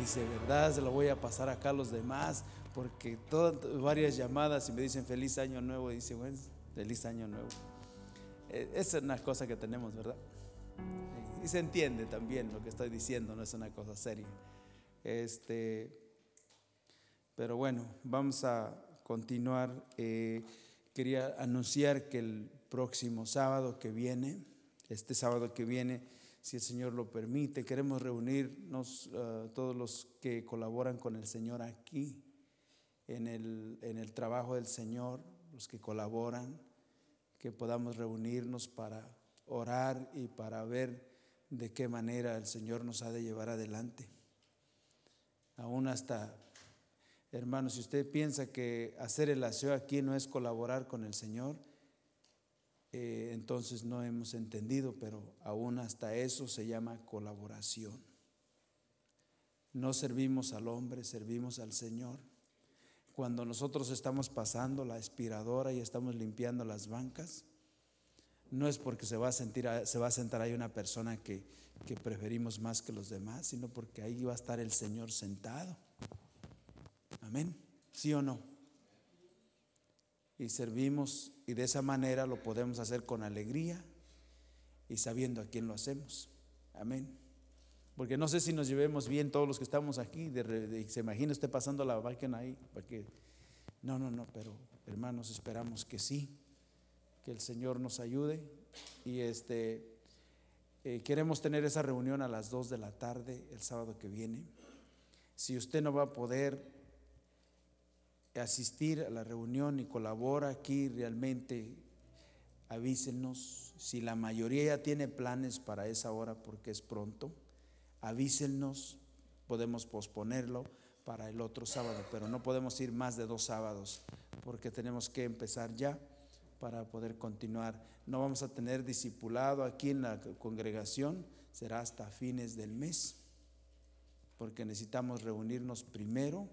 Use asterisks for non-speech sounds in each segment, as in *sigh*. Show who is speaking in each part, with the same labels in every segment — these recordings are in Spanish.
Speaker 1: Dice, ¿verdad? Se lo voy a pasar acá a los demás, porque todas varias llamadas y me dicen feliz año nuevo. dice, bueno, feliz año nuevo. Eh, es una cosa que tenemos, ¿verdad? Y se entiende también lo que estoy diciendo, no es una cosa seria. Este, pero bueno, vamos a continuar. Eh, quería anunciar que el próximo sábado que viene, este sábado que viene, si el Señor lo permite, queremos reunirnos uh, todos los que colaboran con el Señor aquí, en el, en el trabajo del Señor, los que colaboran, que podamos reunirnos para orar y para ver de qué manera el Señor nos ha de llevar adelante. Aún hasta, hermanos, si usted piensa que hacer el aseo aquí no es colaborar con el Señor, eh, entonces no hemos entendido, pero aún hasta eso se llama colaboración. No servimos al hombre, servimos al Señor. Cuando nosotros estamos pasando la aspiradora y estamos limpiando las bancas, no es porque se va a, sentir, se va a sentar ahí una persona que, que preferimos más que los demás, sino porque ahí va a estar el Señor sentado. Amén. ¿Sí o no? Y servimos y de esa manera lo podemos hacer con alegría y sabiendo a quién lo hacemos. Amén. Porque no sé si nos llevemos bien todos los que estamos aquí, se imagina usted pasando la máquina ahí, porque no, no, no, pero hermanos, esperamos que sí, que el Señor nos ayude y este eh, queremos tener esa reunión a las 2 de la tarde el sábado que viene. Si usted no va a poder asistir a la reunión y colabora aquí realmente, avísenos. Si la mayoría ya tiene planes para esa hora porque es pronto, avísenos, podemos posponerlo para el otro sábado, pero no podemos ir más de dos sábados porque tenemos que empezar ya para poder continuar. No vamos a tener discipulado aquí en la congregación, será hasta fines del mes, porque necesitamos reunirnos primero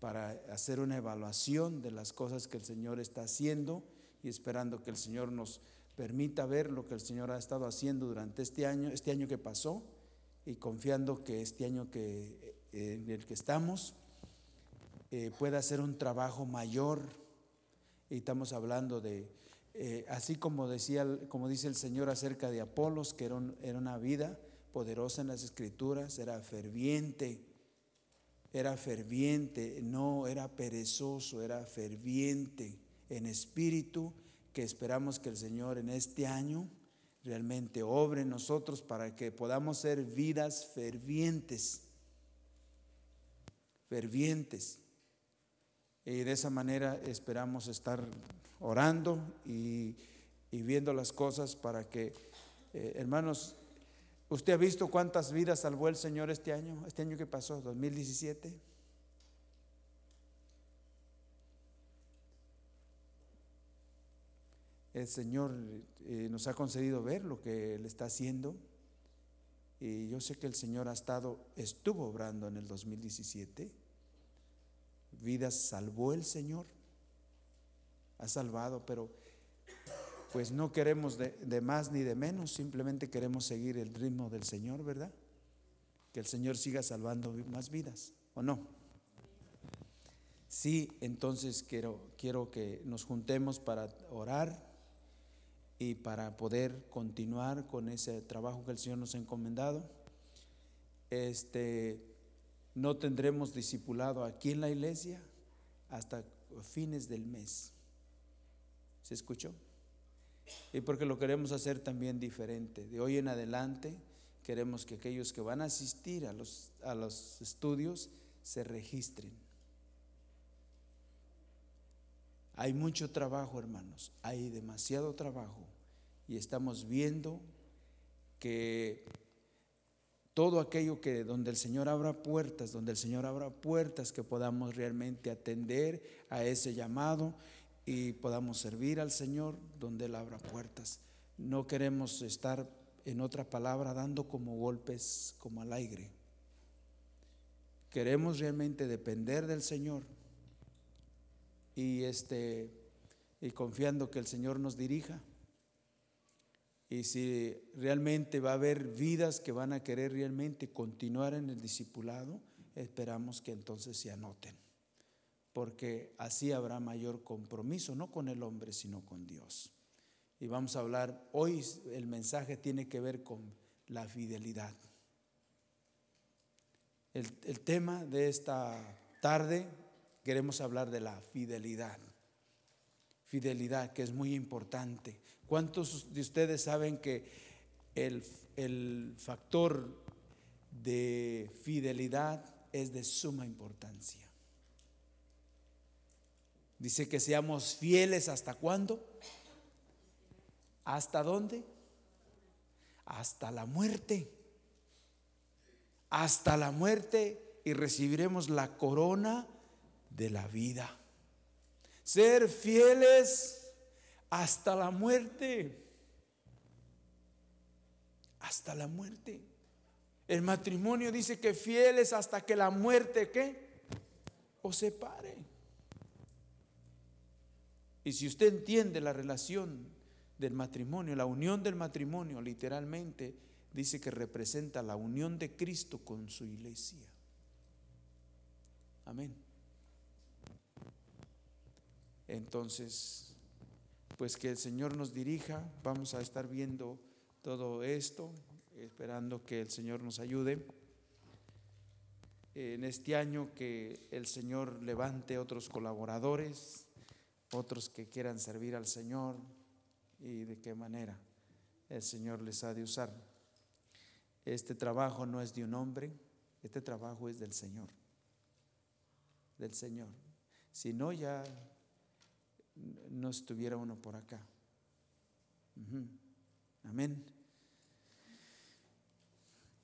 Speaker 1: para hacer una evaluación de las cosas que el Señor está haciendo y esperando que el Señor nos permita ver lo que el Señor ha estado haciendo durante este año, este año que pasó y confiando que este año que, eh, en el que estamos eh, pueda ser un trabajo mayor. Y estamos hablando de, eh, así como, decía, como dice el Señor acerca de Apolos, que era, era una vida poderosa en las escrituras, era ferviente, era ferviente, no era perezoso, era ferviente en espíritu, que esperamos que el Señor en este año realmente obre en nosotros para que podamos ser vidas fervientes, fervientes. Y de esa manera esperamos estar orando y, viendo las cosas para que, eh, hermanos, ¿Usted ha visto cuántas vidas salvó el Señor este año? Este año que pasó, 2017. El Señor eh, nos ha concedido ver lo que Él está haciendo. Y yo sé que el Señor ha estado, estuvo obrando en el 2017. Vidas salvó el Señor. Ha salvado, pero pues no queremos de, más ni de menos, simplemente queremos seguir el ritmo del Señor, ¿verdad? Que el Señor siga salvando más vidas, ¿o no? Sí, entonces quiero, quiero que nos juntemos para orar y para poder continuar con ese trabajo que el Señor nos ha encomendado. Este, no tendremos discipulado aquí en la iglesia hasta fines del mes. ¿Se escuchó? Y porque lo queremos hacer también diferente. De hoy en adelante queremos que aquellos que van a asistir a los, a los estudios se registren. Hay mucho trabajo, hermanos, hay demasiado trabajo y estamos viendo que todo aquello que donde el Señor abra puertas, donde el Señor abra puertas que podamos realmente atender a ese llamado y podamos servir al Señor donde Él abra puertas. No queremos estar, en otra palabra, dando como golpes como al aire. Queremos realmente depender del Señor y este y confiando que el Señor nos dirija Y si realmente va a haber vidas que van a querer realmente continuar en el discipulado, esperamos que entonces se anoten, porque así habrá mayor compromiso, no con el hombre, sino con Dios. Y vamos a hablar, hoy el mensaje tiene que ver con la fidelidad. El, tema de esta tarde queremos hablar de la fidelidad. Fidelidad, que es muy importante. ¿Cuántos de ustedes saben que el factor de fidelidad es de suma importancia? Dice que seamos fieles hasta cuándo? ¿Hasta dónde? Hasta la muerte. Hasta la muerte y recibiremos la corona de la vida. Ser fieles hasta la muerte. Hasta la muerte. El matrimonio dice que fieles hasta que la muerte, ¿qué? Separe. Y si usted entiende la relación del matrimonio, la unión del matrimonio, literalmente dice que representa la unión de Cristo con su iglesia. Amén. Entonces, pues que el Señor nos dirija, vamos a estar viendo todo esto, esperando que el Señor nos ayude. En este año que el Señor levante otros colaboradores, otros que quieran servir al Señor y de qué manera el Señor les ha de usar. Este trabajo no es de un hombre, este trabajo es del Señor, del Señor. Si no, ya no estuviera uno por acá. Amén.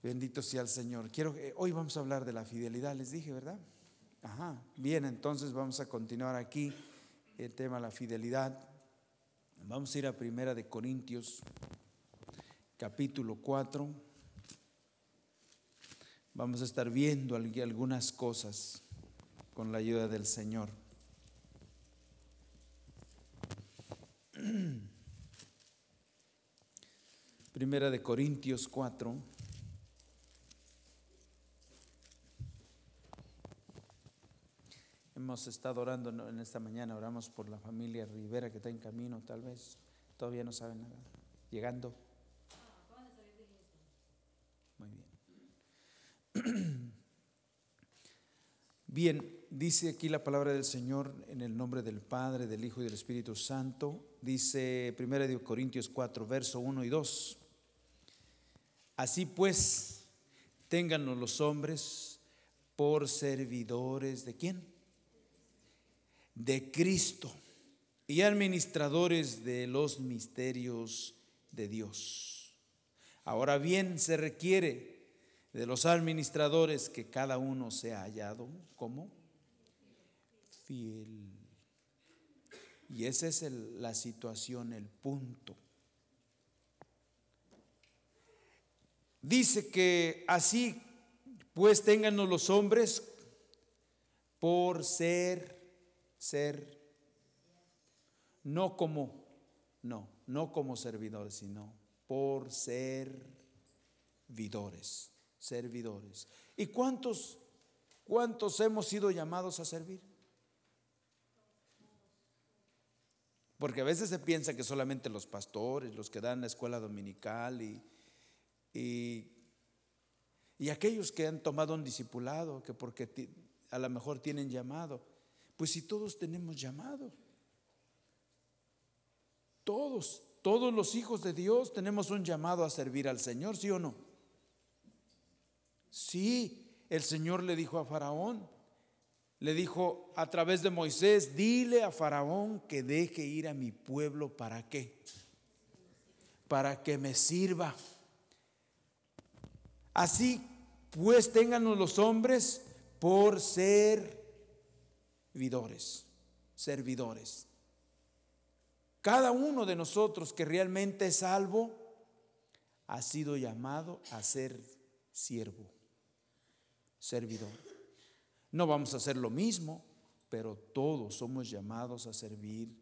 Speaker 1: Bendito sea el Señor. Quiero hoy vamos a hablar de la fidelidad, les dije, ¿verdad? Ajá. Bien, entonces vamos a continuar aquí el tema de la fidelidad. Vamos a ir a Primera de Corintios, capítulo 4. Vamos a estar viendo algunas cosas con la ayuda del Señor. *clears throat* Primera de Corintios 4. Hemos estado orando en esta mañana, oramos por la familia Rivera que está en camino, tal vez. Todavía no saben nada. Llegando. Muy bien. *clears throat* Bien, dice aquí la palabra del Señor en el nombre del Padre, del Hijo y del Espíritu Santo. Dice 1 Corintios 4, verso 1 y 2. Así pues, téngannos los hombres por servidores de quién? De Cristo y administradores de los misterios de Dios. Ahora bien, se requiere de los administradores que cada uno sea hallado como fiel. Y esa es la situación, el punto. Dice que así pues ténganos los hombres por ser, ser, no como, no, no como servidores, sino por ser servidores, servidores. ¿Y cuántos, cuántos hemos sido llamados a servir? Porque a veces se piensa que solamente los pastores, los que dan la escuela dominical y, y, aquellos que han tomado un discipulado, que porque a lo mejor tienen llamado, pues si todos tenemos llamado, todos, todos los hijos de Dios tenemos un llamado a servir al Señor, ¿sí o no? Sí, el Señor le dijo a Faraón, le dijo a través de Moisés, dile a Faraón que deje ir a mi pueblo para qué? Para que me sirva. Así pues ténganos los hombres por servidores, servidores. Cada uno de nosotros que realmente es salvo ha sido llamado a ser siervo, servidor. No vamos a hacer lo mismo, pero todos somos llamados a servir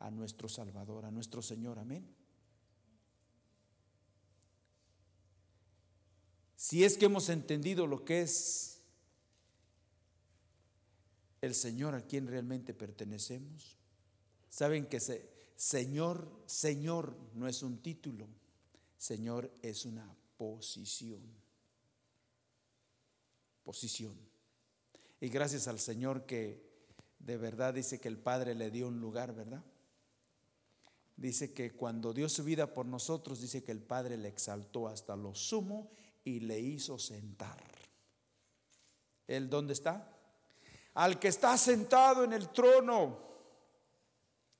Speaker 1: a nuestro Salvador, a nuestro Señor. Amén. Si es que hemos entendido lo que es el Señor a quien realmente pertenecemos, saben que Señor, Señor no es un título, Señor es una posición. Posición. Y gracias al Señor que de verdad dice que el Padre le dio un lugar, ¿verdad? Dice que cuando dio su vida por nosotros, dice que el Padre le exaltó hasta lo sumo y le hizo sentar. ¿El dónde está? Al que está sentado en el trono.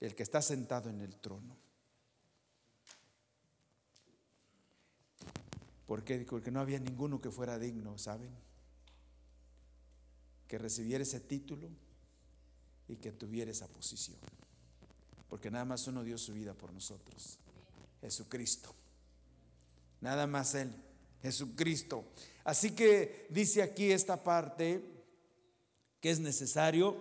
Speaker 1: El que está sentado en el trono. ¿Por qué? Porque no había ninguno que fuera digno, ¿saben? Que recibiera ese título y que tuviera esa posición. Porque nada más uno dio su vida por nosotros. Jesucristo. Nada más Él. Jesucristo. Así que dice aquí esta parte que es necesario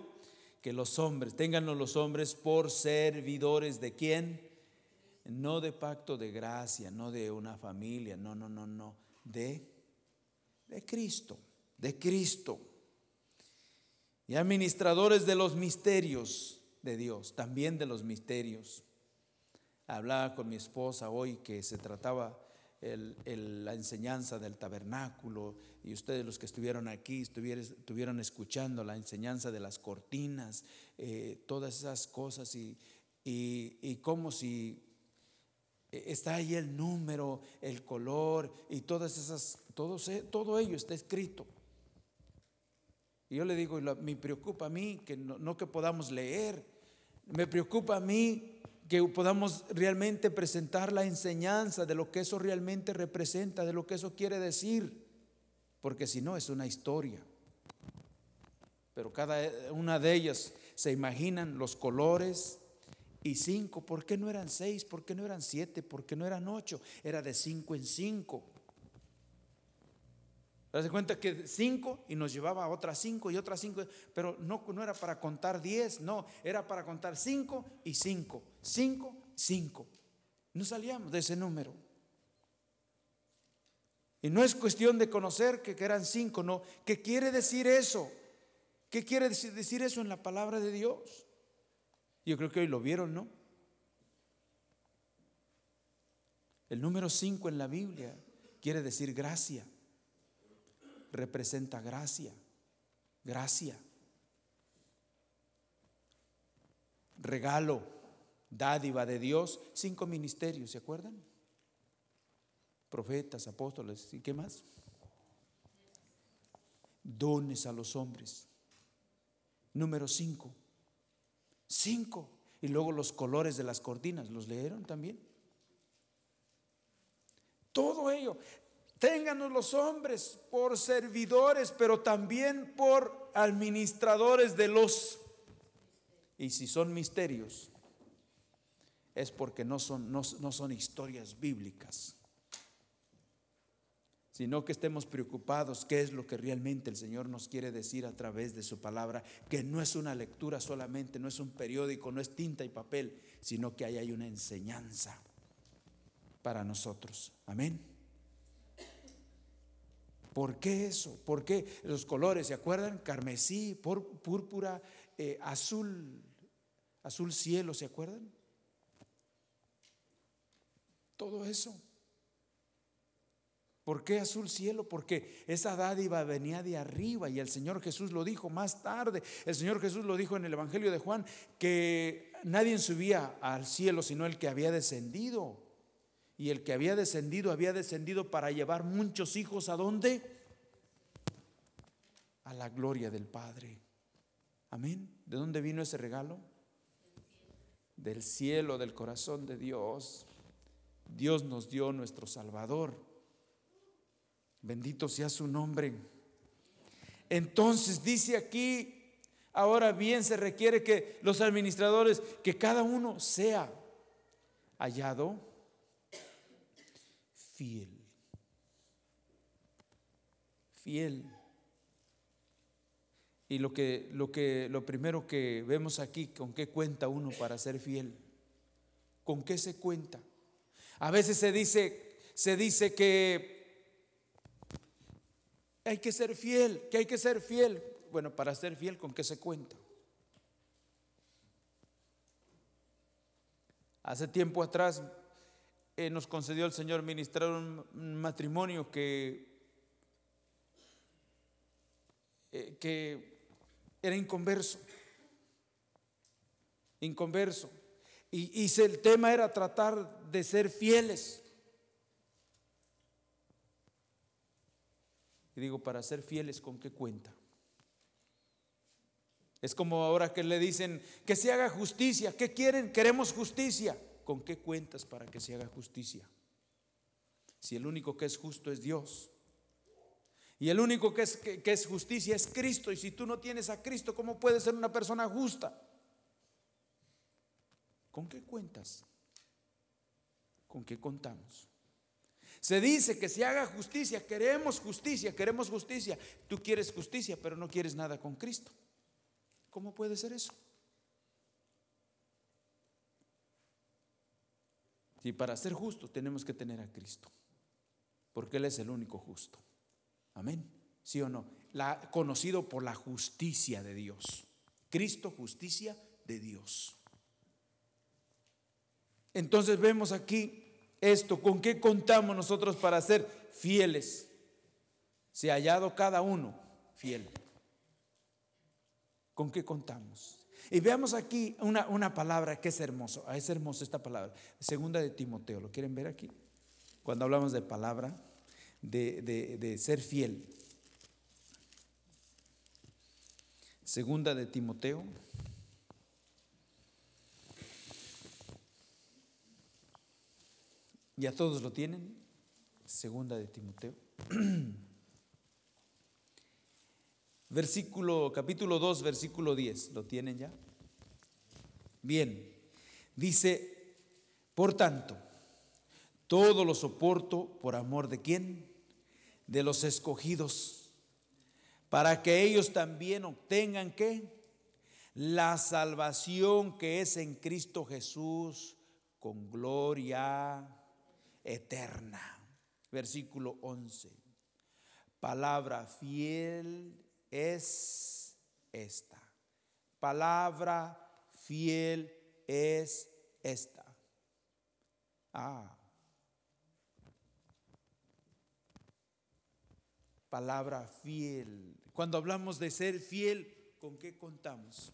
Speaker 1: que los hombres, tenganlo los hombres por servidores de quién? No de pacto de gracia, no de una familia, no, no, no, no, de, de Cristo, de Cristo. Y administradores de los misterios de Dios, también de los misterios. Hablaba con mi esposa hoy que se trataba la enseñanza del tabernáculo y ustedes los que estuvieron aquí estuvieron, escuchando la enseñanza de las cortinas, eh, todas esas cosas y, y, como si está ahí el número, el color y todas esas, todo, todo ello está escrito. Y yo le digo, me preocupa a mí que no que podamos leer, me preocupa a mí que podamos realmente presentar la enseñanza de lo que eso realmente representa, de lo que eso quiere decir, porque si no es una historia. Pero cada una de ellas se imaginan los colores y cinco, ¿por qué no eran seis? ¿Por qué no eran siete? ¿Por qué no eran ocho? Era de cinco en cinco. ¿Te cuenta que cinco y nos llevaba a otras cinco y otras cinco? Pero no, no era para contar diez, no, era para contar cinco y cinco. Cinco, cinco. No salíamos de ese número. Y no es cuestión de conocer que, eran cinco, no. ¿Qué quiere decir eso? ¿Qué quiere decir eso en la palabra de Dios? Yo creo que hoy lo vieron, ¿no? El número cinco en la Biblia quiere decir gracia representa gracia, gracia, regalo, dádiva de Dios, cinco ministerios, ¿se acuerdan? Profetas, apóstoles, ¿y qué más? Dones a los hombres. Número cinco. Cinco. Y luego los colores de las cortinas, ¿los leyeron también? Todo ello. Ténganos los hombres por servidores, pero también por administradores de los. Y si son misterios, es porque no son, no, son historias bíblicas, sino que estemos preocupados qué es lo que realmente el Señor nos quiere decir a través de su palabra, que no es una lectura solamente, no es un periódico, no es tinta y papel, sino que ahí hay una enseñanza para nosotros. Amén. ¿Por qué eso? ¿Por qué los colores? ¿Se acuerdan? Carmesí, púrpura, eh, azul, azul cielo, ¿se acuerdan? Todo eso. ¿Por qué azul cielo? Porque esa dádiva venía de arriba y el Señor Jesús lo dijo más tarde. El Señor Jesús lo dijo en el Evangelio de Juan que nadie subía al cielo sino el que había descendido. Y el que había descendido, había descendido para llevar muchos hijos a dónde? A la gloria del Padre. Amén. ¿De dónde vino ese regalo? Del cielo, del corazón de Dios. Dios nos dio nuestro Salvador. Bendito sea su nombre. Entonces dice aquí, ahora bien se requiere que los administradores, que cada uno sea hallado fiel. Fiel. Y lo que, lo que, lo primero que vemos aquí, ¿con qué cuenta uno para ser fiel? ¿Con qué se cuenta? A veces se dice, se dice que Hay que ser fiel, que hay que ser fiel. Bueno, para ser fiel, ¿con qué se cuenta? Hace tiempo atrás eh, nos concedió el Señor ministrar un matrimonio que, eh, que era inconverso. Inconverso. Y, y el tema era tratar de ser fieles. Y digo, para ser fieles, ¿con qué cuenta? Es como ahora que le dicen que se haga justicia. ¿Qué quieren? Queremos justicia. ¿Con qué cuentas para que se haga justicia? Si el único que es justo es Dios. Y el único que es, que, es justicia es Cristo. Y si tú no tienes a Cristo, ¿cómo puedes ser una persona justa? ¿Con qué cuentas? ¿Con qué contamos? Se dice que se haga justicia, queremos justicia, queremos justicia. Tú quieres justicia, pero no quieres nada con Cristo. ¿Cómo puede ser eso? Y para ser justos tenemos que tener a Cristo, porque Él es el único justo. Amén. ¿Sí o no? La, conocido por la justicia de Dios. Cristo, justicia de Dios. Entonces vemos aquí esto, ¿con qué contamos nosotros para ser fieles? Se ha hallado cada uno fiel. ¿Con qué contamos? Y veamos aquí una, una palabra que es hermoso. Ah, es hermosa esta palabra. Segunda de Timoteo. ¿Lo quieren ver aquí? Cuando hablamos de palabra, de, de ser fiel. Segunda de Timoteo. ¿Ya todos lo tienen? Segunda de Timoteo. *clears throat* Versículo, capítulo 2, versículo 10. ¿Lo tienen ya? Bien. Dice, por tanto, todo lo soporto por amor de quién? De los escogidos, para que ellos también obtengan qué? La salvación que es en Cristo Jesús con gloria eterna. Versículo 11. Palabra fiel es esta. Palabra fiel es esta. Ah. Palabra fiel. Cuando hablamos de ser fiel, ¿con qué contamos?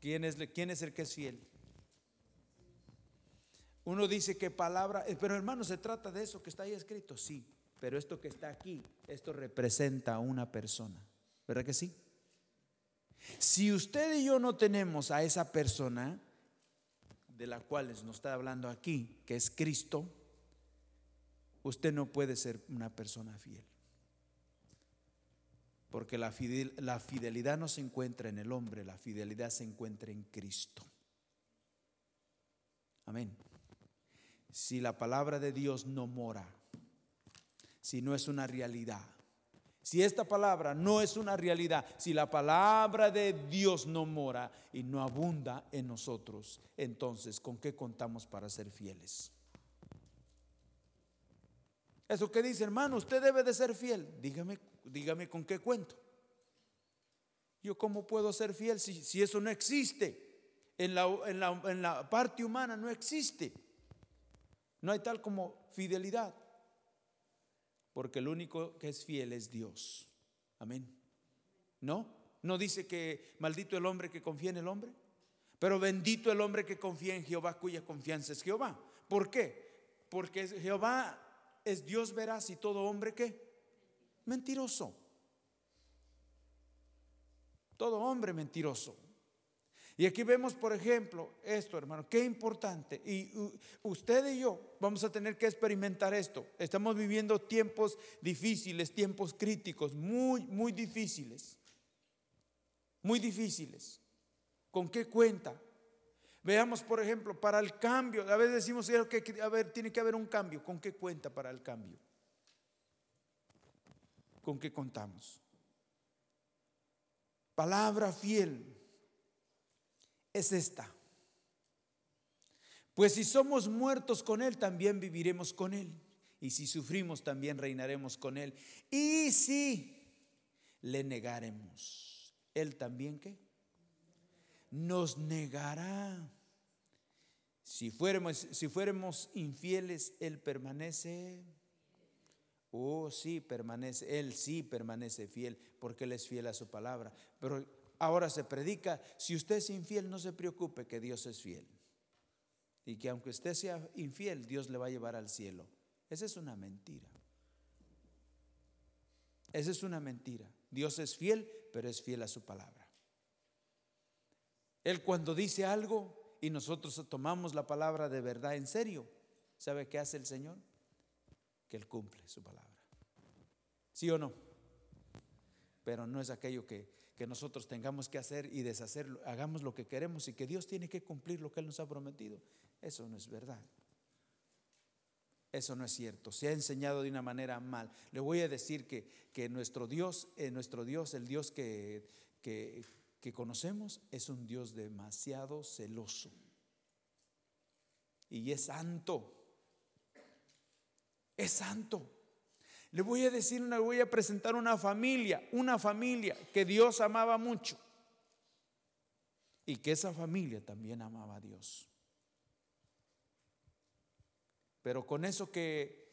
Speaker 1: ¿Quién es, quién es el que es fiel? Uno dice que palabra, eh, pero hermano, se trata de eso que está ahí escrito, sí. Pero esto que está aquí, esto representa a una persona. ¿Verdad que sí? Si usted y yo no tenemos a esa persona de la cual nos está hablando aquí, que es Cristo, usted no puede ser una persona fiel. Porque la, la fidelidad no se encuentra en el hombre, la fidelidad se encuentra en Cristo. Amén. Si la palabra de Dios no mora si no es una realidad. Si esta palabra no es una realidad, si la palabra de Dios no mora y no abunda en nosotros, entonces, ¿con qué contamos para ser fieles? Eso que dice, hermano, usted debe de ser fiel. Dígame, dígame con qué cuento. Yo cómo puedo ser fiel si, si eso no existe. En la, en, la, en la parte humana no existe. No hay tal como fidelidad porque el único que es fiel es Dios. Amén. ¿No? ¿No dice que maldito el hombre que confía en el hombre? Pero bendito el hombre que confía en Jehová, cuya confianza es Jehová. ¿Por qué? Porque Jehová es Dios veraz y todo hombre que mentiroso. Todo hombre mentiroso. Y aquí vemos, por ejemplo, esto, hermano, qué importante. Y usted y yo vamos a tener que experimentar esto. Estamos viviendo tiempos difíciles, tiempos críticos, muy, muy difíciles. Muy difíciles. ¿Con qué cuenta? Veamos, por ejemplo, para el cambio. A veces decimos que tiene que haber un cambio. ¿Con qué cuenta para el cambio? ¿Con qué contamos? Palabra fiel es esta. Pues si somos muertos con Él, también viviremos con Él. Y si sufrimos, también reinaremos con Él. Y si le negaremos, Él también qué? Nos negará. Si fuéramos, si fuéramos infieles, Él permanece. Oh, sí, permanece. Él sí permanece fiel porque Él es fiel a su palabra. Pero ahora se predica, si usted es infiel, no se preocupe que Dios es fiel. Y que aunque usted sea infiel, Dios le va a llevar al cielo. Esa es una mentira. Esa es una mentira. Dios es fiel, pero es fiel a su palabra. Él cuando dice algo y nosotros tomamos la palabra de verdad en serio, ¿sabe qué hace el Señor? Que Él cumple su palabra. ¿Sí o no? Pero no es aquello que, que nosotros tengamos que hacer y deshacer, hagamos lo que queremos y que Dios tiene que cumplir lo que Él nos ha prometido. Eso no es verdad. Eso no es cierto. Se ha enseñado de una manera mal. Le voy a decir que, que nuestro Dios, eh, nuestro Dios, el Dios que, que, que conocemos, es un Dios demasiado celoso. Y es santo. Es santo. Le voy a decir, le voy a presentar una familia, una familia que Dios amaba mucho. Y que esa familia también amaba a Dios. Pero con eso que,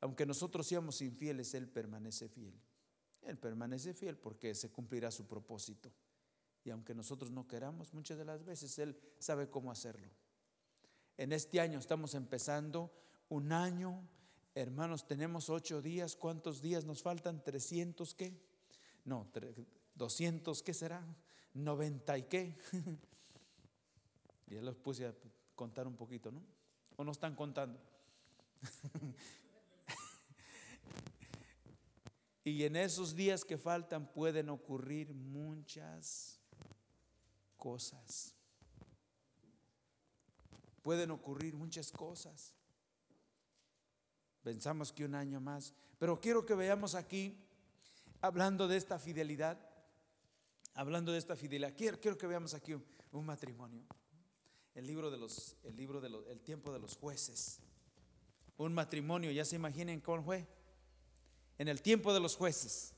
Speaker 1: aunque nosotros seamos infieles, Él permanece fiel. Él permanece fiel porque se cumplirá su propósito. Y aunque nosotros no queramos, muchas de las veces Él sabe cómo hacerlo. En este año estamos empezando un año, hermanos, tenemos ocho días. ¿Cuántos días nos faltan? ¿300 qué? No, 200, ¿qué será? ¿90 y qué? *laughs* ya los puse a contar un poquito, ¿no? ¿O no están contando? *laughs* y en esos días que faltan pueden ocurrir muchas cosas. Pueden ocurrir muchas cosas. Pensamos que un año más. Pero quiero que veamos aquí, hablando de esta fidelidad, hablando de esta fidelidad, quiero, que veamos aquí un matrimonio el libro de los, el libro de el tiempo de los jueces. Un matrimonio, ya se imaginen cómo fue. En el tiempo de los jueces,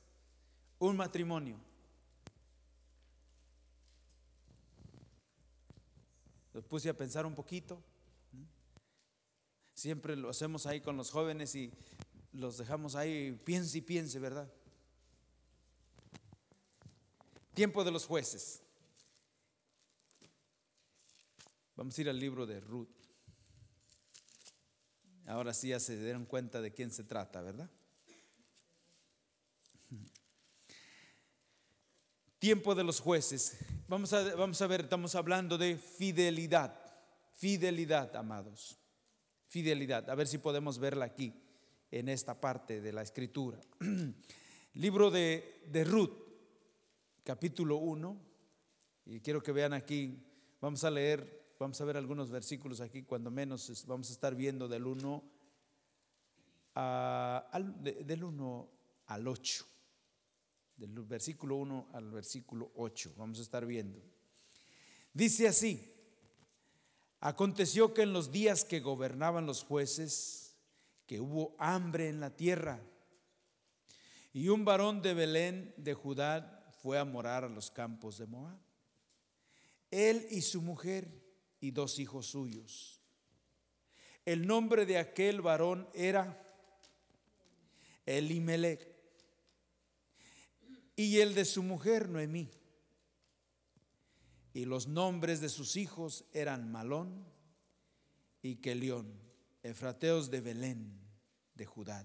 Speaker 1: un matrimonio. Los puse a pensar un poquito. Siempre lo hacemos ahí con los jóvenes y los dejamos ahí, piense y piense, ¿verdad? Tiempo de los jueces. Vamos a ir al libro de Ruth. Ahora sí ya se dieron cuenta de quién se trata, ¿verdad? Tiempo de los jueces. Vamos a, vamos a ver, estamos hablando de fidelidad. Fidelidad, amados. Fidelidad. A ver si podemos verla aquí, en esta parte de la escritura. *clears throat* Libro de, de Ruth, capítulo 1. Y quiero que vean aquí, vamos a leer Vamos a ver algunos versículos aquí, cuando menos vamos a estar viendo del 1 al, del 1 al 8. Del versículo 1 al versículo 8. Vamos a estar viendo. Dice así, aconteció que en los días que gobernaban los jueces, que hubo hambre en la tierra, y un varón de Belén de Judá fue a morar a los campos de Moab. Él y su mujer y dos hijos suyos. El nombre de aquel varón era Elimelech y el de su mujer Noemí. Y los nombres de sus hijos eran Malón y Kelión, efrateos de Belén, de Judá.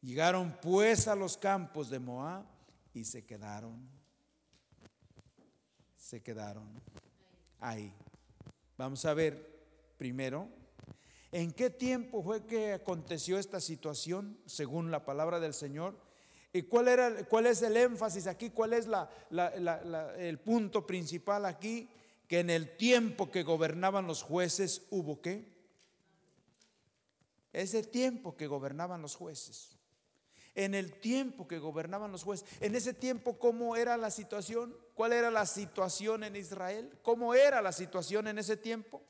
Speaker 1: Llegaron pues a los campos de Moab y se quedaron, se quedaron ahí. Vamos a ver primero, ¿en qué tiempo fue que aconteció esta situación según la palabra del Señor? ¿Y cuál, era, cuál es el énfasis aquí? ¿Cuál es el punto principal aquí? Que en el tiempo que gobernaban los jueces hubo qué? Ese tiempo que gobernaban los jueces. En el tiempo que gobernaban los jueces. En ese tiempo, ¿cómo era la situación? ¿Cuál era la situación en Israel? ¿Cómo era la situación en ese tiempo?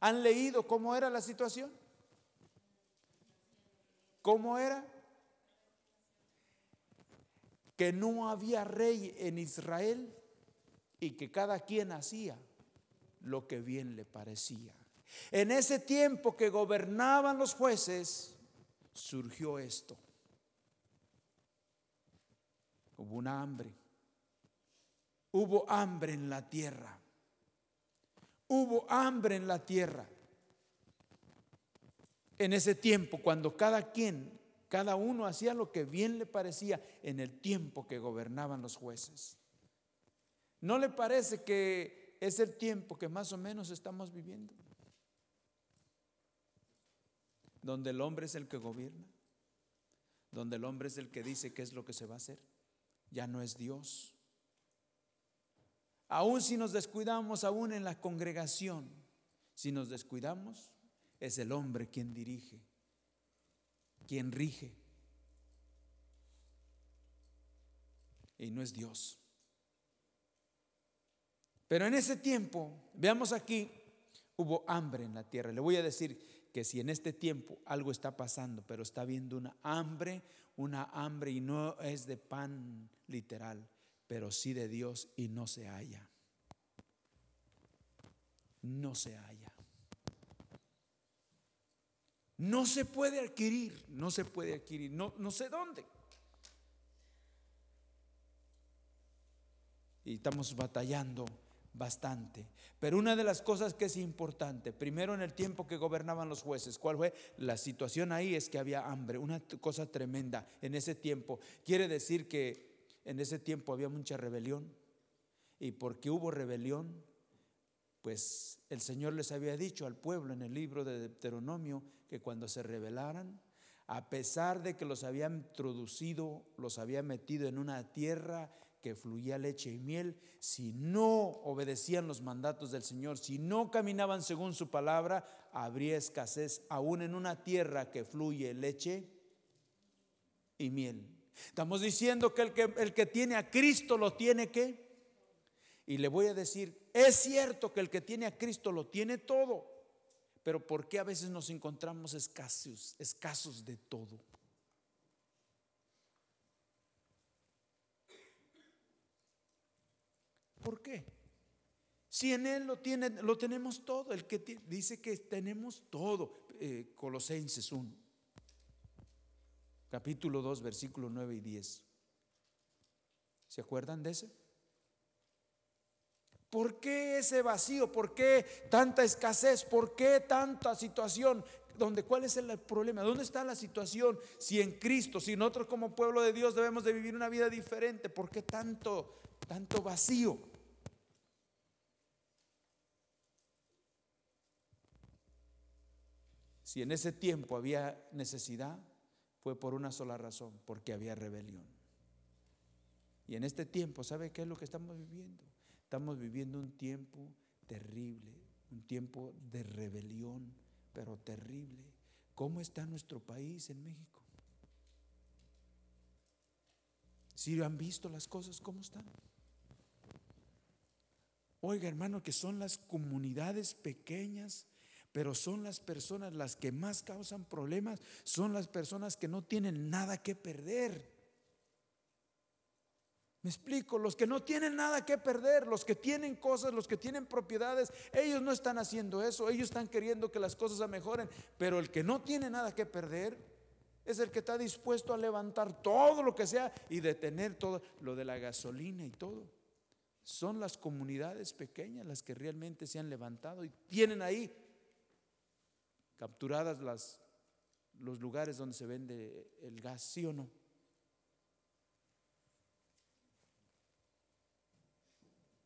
Speaker 1: ¿Han leído cómo era la situación? ¿Cómo era? Que no había rey en Israel y que cada quien hacía lo que bien le parecía. En ese tiempo que gobernaban los jueces, surgió esto. Hubo una hambre. Hubo hambre en la tierra. Hubo hambre en la tierra. En ese tiempo, cuando cada quien, cada uno hacía lo que bien le parecía en el tiempo que gobernaban los jueces. ¿No le parece que es el tiempo que más o menos estamos viviendo? Donde el hombre es el que gobierna, donde el hombre es el que dice qué es lo que se va a hacer, ya no es Dios. Aún si nos descuidamos, aún en la congregación, si nos descuidamos, es el hombre quien dirige, quien rige. Y no es Dios. Pero en ese tiempo, veamos aquí, hubo hambre en la tierra. Le voy a decir que si en este tiempo algo está pasando, pero está habiendo una hambre, una hambre y no es de pan literal, pero sí de Dios y no se halla. No se halla. No se puede adquirir, no se puede adquirir, no, no sé dónde. Y estamos batallando bastante. Pero una de las cosas que es importante, primero en el tiempo que gobernaban los jueces, ¿cuál fue? La situación ahí es que había hambre, una cosa tremenda en ese tiempo. Quiere decir que en ese tiempo había mucha rebelión. Y porque hubo rebelión, pues el Señor les había dicho al pueblo en el libro de Deuteronomio que cuando se rebelaran, a pesar de que los había introducido, los había metido en una tierra que fluía leche y miel, si no obedecían los mandatos del Señor, si no caminaban según su palabra, habría escasez aún en una tierra que fluye leche y miel. Estamos diciendo que el que, el que tiene a Cristo lo tiene que. Y le voy a decir, es cierto que el que tiene a Cristo lo tiene todo, pero ¿por qué a veces nos encontramos escasos, escasos de todo? ¿Por qué? Si en Él lo, tiene, lo tenemos todo, el que dice que tenemos todo, eh, Colosenses 1 capítulo 2, versículos 9 y 10. ¿Se acuerdan de ese? ¿Por qué ese vacío? ¿Por qué tanta escasez? ¿Por qué tanta situación? ¿Dónde, ¿Cuál es el problema? ¿Dónde está la situación? Si en Cristo, si nosotros como pueblo de Dios debemos de vivir una vida diferente, ¿por qué tanto, tanto vacío? Si en ese tiempo había necesidad, fue por una sola razón, porque había rebelión. Y en este tiempo, ¿sabe qué es lo que estamos viviendo? Estamos viviendo un tiempo terrible, un tiempo de rebelión, pero terrible. ¿Cómo está nuestro país en México? Si han visto las cosas, ¿cómo están? Oiga, hermano, que son las comunidades pequeñas pero son las personas las que más causan problemas, son las personas que no tienen nada que perder. Me explico, los que no tienen nada que perder, los que tienen cosas, los que tienen propiedades, ellos no están haciendo eso, ellos están queriendo que las cosas se mejoren, pero el que no tiene nada que perder es el que está dispuesto a levantar todo lo que sea y detener todo lo de la gasolina y todo. Son las comunidades pequeñas las que realmente se han levantado y tienen ahí capturadas los lugares donde se vende el gas, ¿sí o no?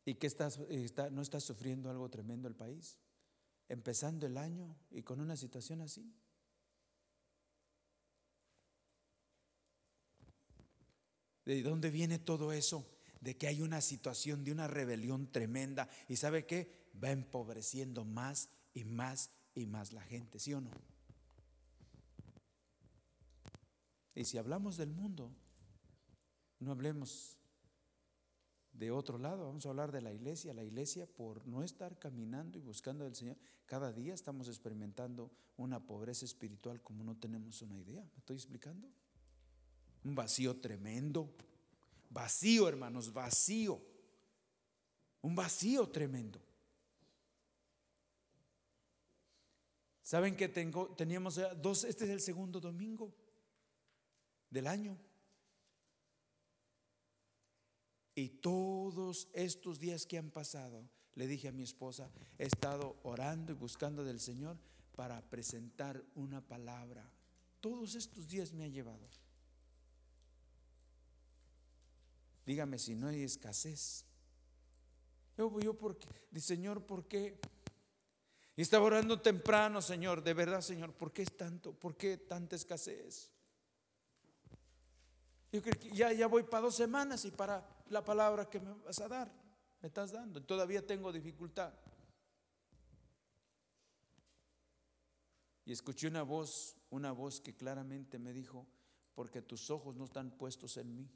Speaker 1: ¿Y que estás, está, no está sufriendo algo tremendo el país? Empezando el año y con una situación así. ¿De dónde viene todo eso? De que hay una situación de una rebelión tremenda. ¿Y sabe qué? Va empobreciendo más y más y más la gente, ¿sí o no? Y si hablamos del mundo, no hablemos de otro lado, vamos a hablar de la iglesia. La iglesia, por no estar caminando y buscando al Señor, cada día estamos experimentando una pobreza espiritual como no tenemos una idea. ¿Me estoy explicando? Un vacío tremendo. Vacío, hermanos, vacío. Un vacío tremendo. ¿Saben que tengo, teníamos dos? Este es el segundo domingo del año. Y todos estos días que han pasado, le dije a mi esposa, he estado orando y buscando del Señor para presentar una palabra. Todos estos días me ha llevado. Dígame si no hay escasez. Yo, yo porque, Señor, ¿por qué? Y estaba orando temprano, Señor, de verdad, Señor, ¿por qué es tanto? ¿Por qué tanta escasez? Yo creo que ya, ya voy para dos semanas y para la palabra que me vas a dar, me estás dando. Todavía tengo dificultad. Y escuché una voz, una voz que claramente me dijo, porque tus ojos no están puestos en mí.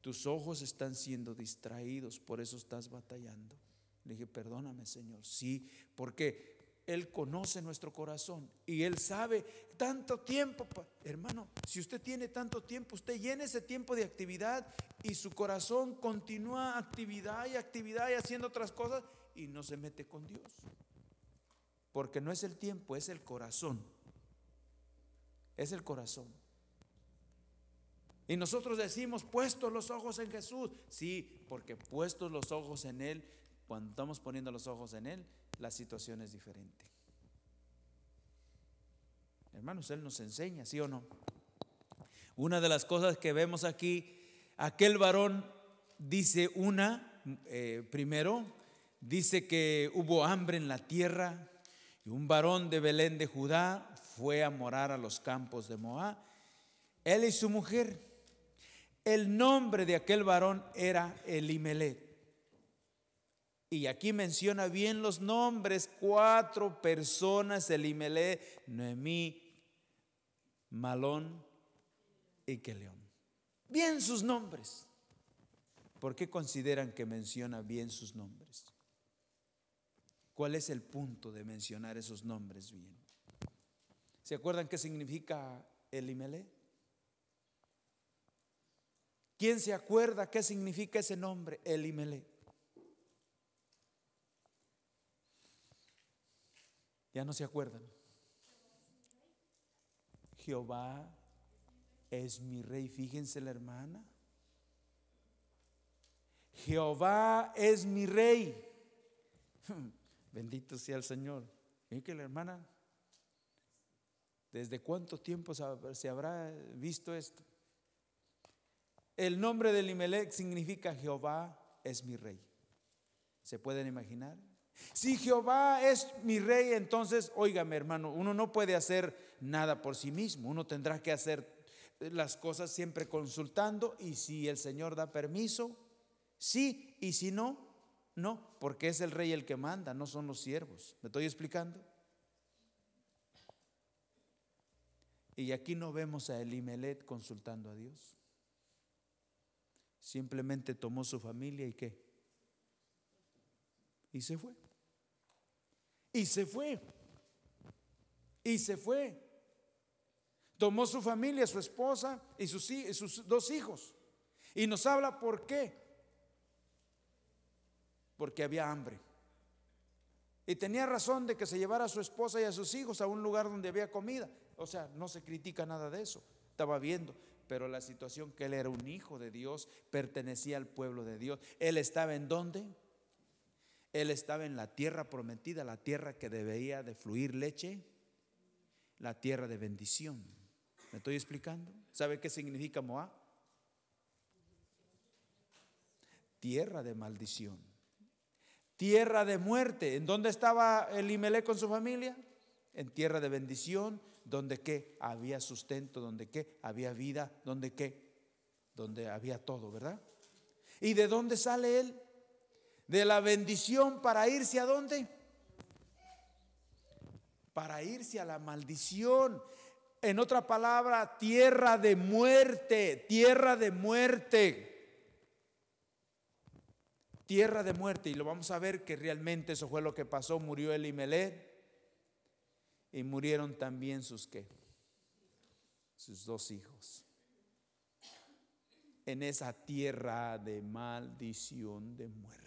Speaker 1: Tus ojos están siendo distraídos, por eso estás batallando. Le dije, perdóname Señor. Sí, porque él conoce nuestro corazón y Él sabe tanto tiempo. Hermano, si usted tiene tanto tiempo, usted llena ese tiempo de actividad y su corazón continúa actividad y actividad y haciendo otras cosas y no se mete con Dios. Porque no es el tiempo, es el corazón. Es el corazón. Y nosotros decimos, puestos los ojos en Jesús. Sí, porque puestos los ojos en Él, cuando estamos poniendo los ojos en Él, la situación es diferente. Hermanos, Él nos enseña, ¿sí o no? Una de las cosas que vemos aquí, aquel varón dice una, eh, primero, dice que hubo hambre en la tierra y un varón de Belén de Judá fue a morar a los campos de Moab. Él y su mujer. El nombre de aquel varón era Elimelet. Y aquí menciona bien los nombres, cuatro personas, Elimelech, Noemí, Malón y Keleón. Bien sus nombres. ¿Por qué consideran que menciona bien sus nombres? ¿Cuál es el punto de mencionar esos nombres bien? ¿Se acuerdan qué significa Elimelech? ¿Quién se acuerda qué significa ese nombre, Elimelech? Ya no se acuerdan. Jehová es mi rey. Fíjense la hermana. Jehová es mi rey. *laughs* Bendito sea el Señor. Y que la hermana, ¿desde cuánto tiempo se habrá visto esto? El nombre de Limelech significa Jehová es mi rey. ¿Se pueden imaginar? Si Jehová es mi rey, entonces, óigame hermano, uno no puede hacer nada por sí mismo, uno tendrá que hacer las cosas siempre consultando y si el Señor da permiso, sí, y si no, no, porque es el rey el que manda, no son los siervos. ¿Me estoy explicando? Y aquí no vemos a Elimelet consultando a Dios. Simplemente tomó su familia y qué? Y se fue. Y se fue. Y se fue. Tomó su familia, su esposa y sus, dos hijos. Y nos habla por qué. Porque había hambre. Y tenía razón de que se llevara a su esposa y a sus hijos a un lugar donde había comida. O sea, no se critica nada de eso. Estaba viendo. Pero la situación que él era un hijo de Dios, pertenecía al pueblo de Dios. Él estaba en dónde? Él estaba en la tierra prometida, la tierra que debía de fluir leche, la tierra de bendición. ¿Me estoy explicando? ¿Sabe qué significa Moab? Tierra de maldición. Tierra de muerte. ¿En dónde estaba Elimelech con su familia? En tierra de bendición, donde qué? Había sustento, donde qué? Había vida, donde qué? Donde había todo, ¿verdad? ¿Y de dónde sale él? De la bendición para irse a dónde? Para irse a la maldición. En otra palabra, tierra de muerte, tierra de muerte. tierra de muerte. Y lo vamos a ver que realmente eso fue lo que pasó. Murió Elimelech y murieron también sus qué? Sus dos hijos. En esa tierra de maldición de muerte.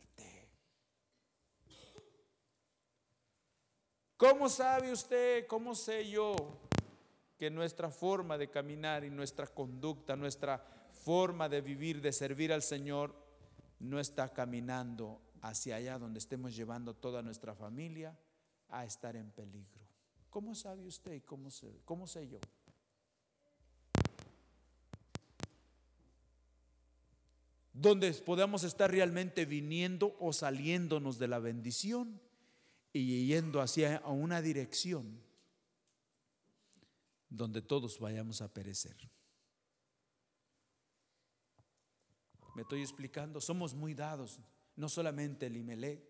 Speaker 1: ¿Cómo sabe usted, cómo sé yo que nuestra forma de caminar y nuestra conducta, nuestra forma de vivir, de servir al Señor, no está caminando hacia allá donde estemos llevando toda nuestra familia a estar en peligro? ¿Cómo sabe usted y cómo sé, cómo sé yo? Donde podamos estar realmente viniendo o saliéndonos de la bendición y yendo hacia una dirección donde todos vayamos a perecer. Me estoy explicando, somos muy dados, no solamente el Imelec,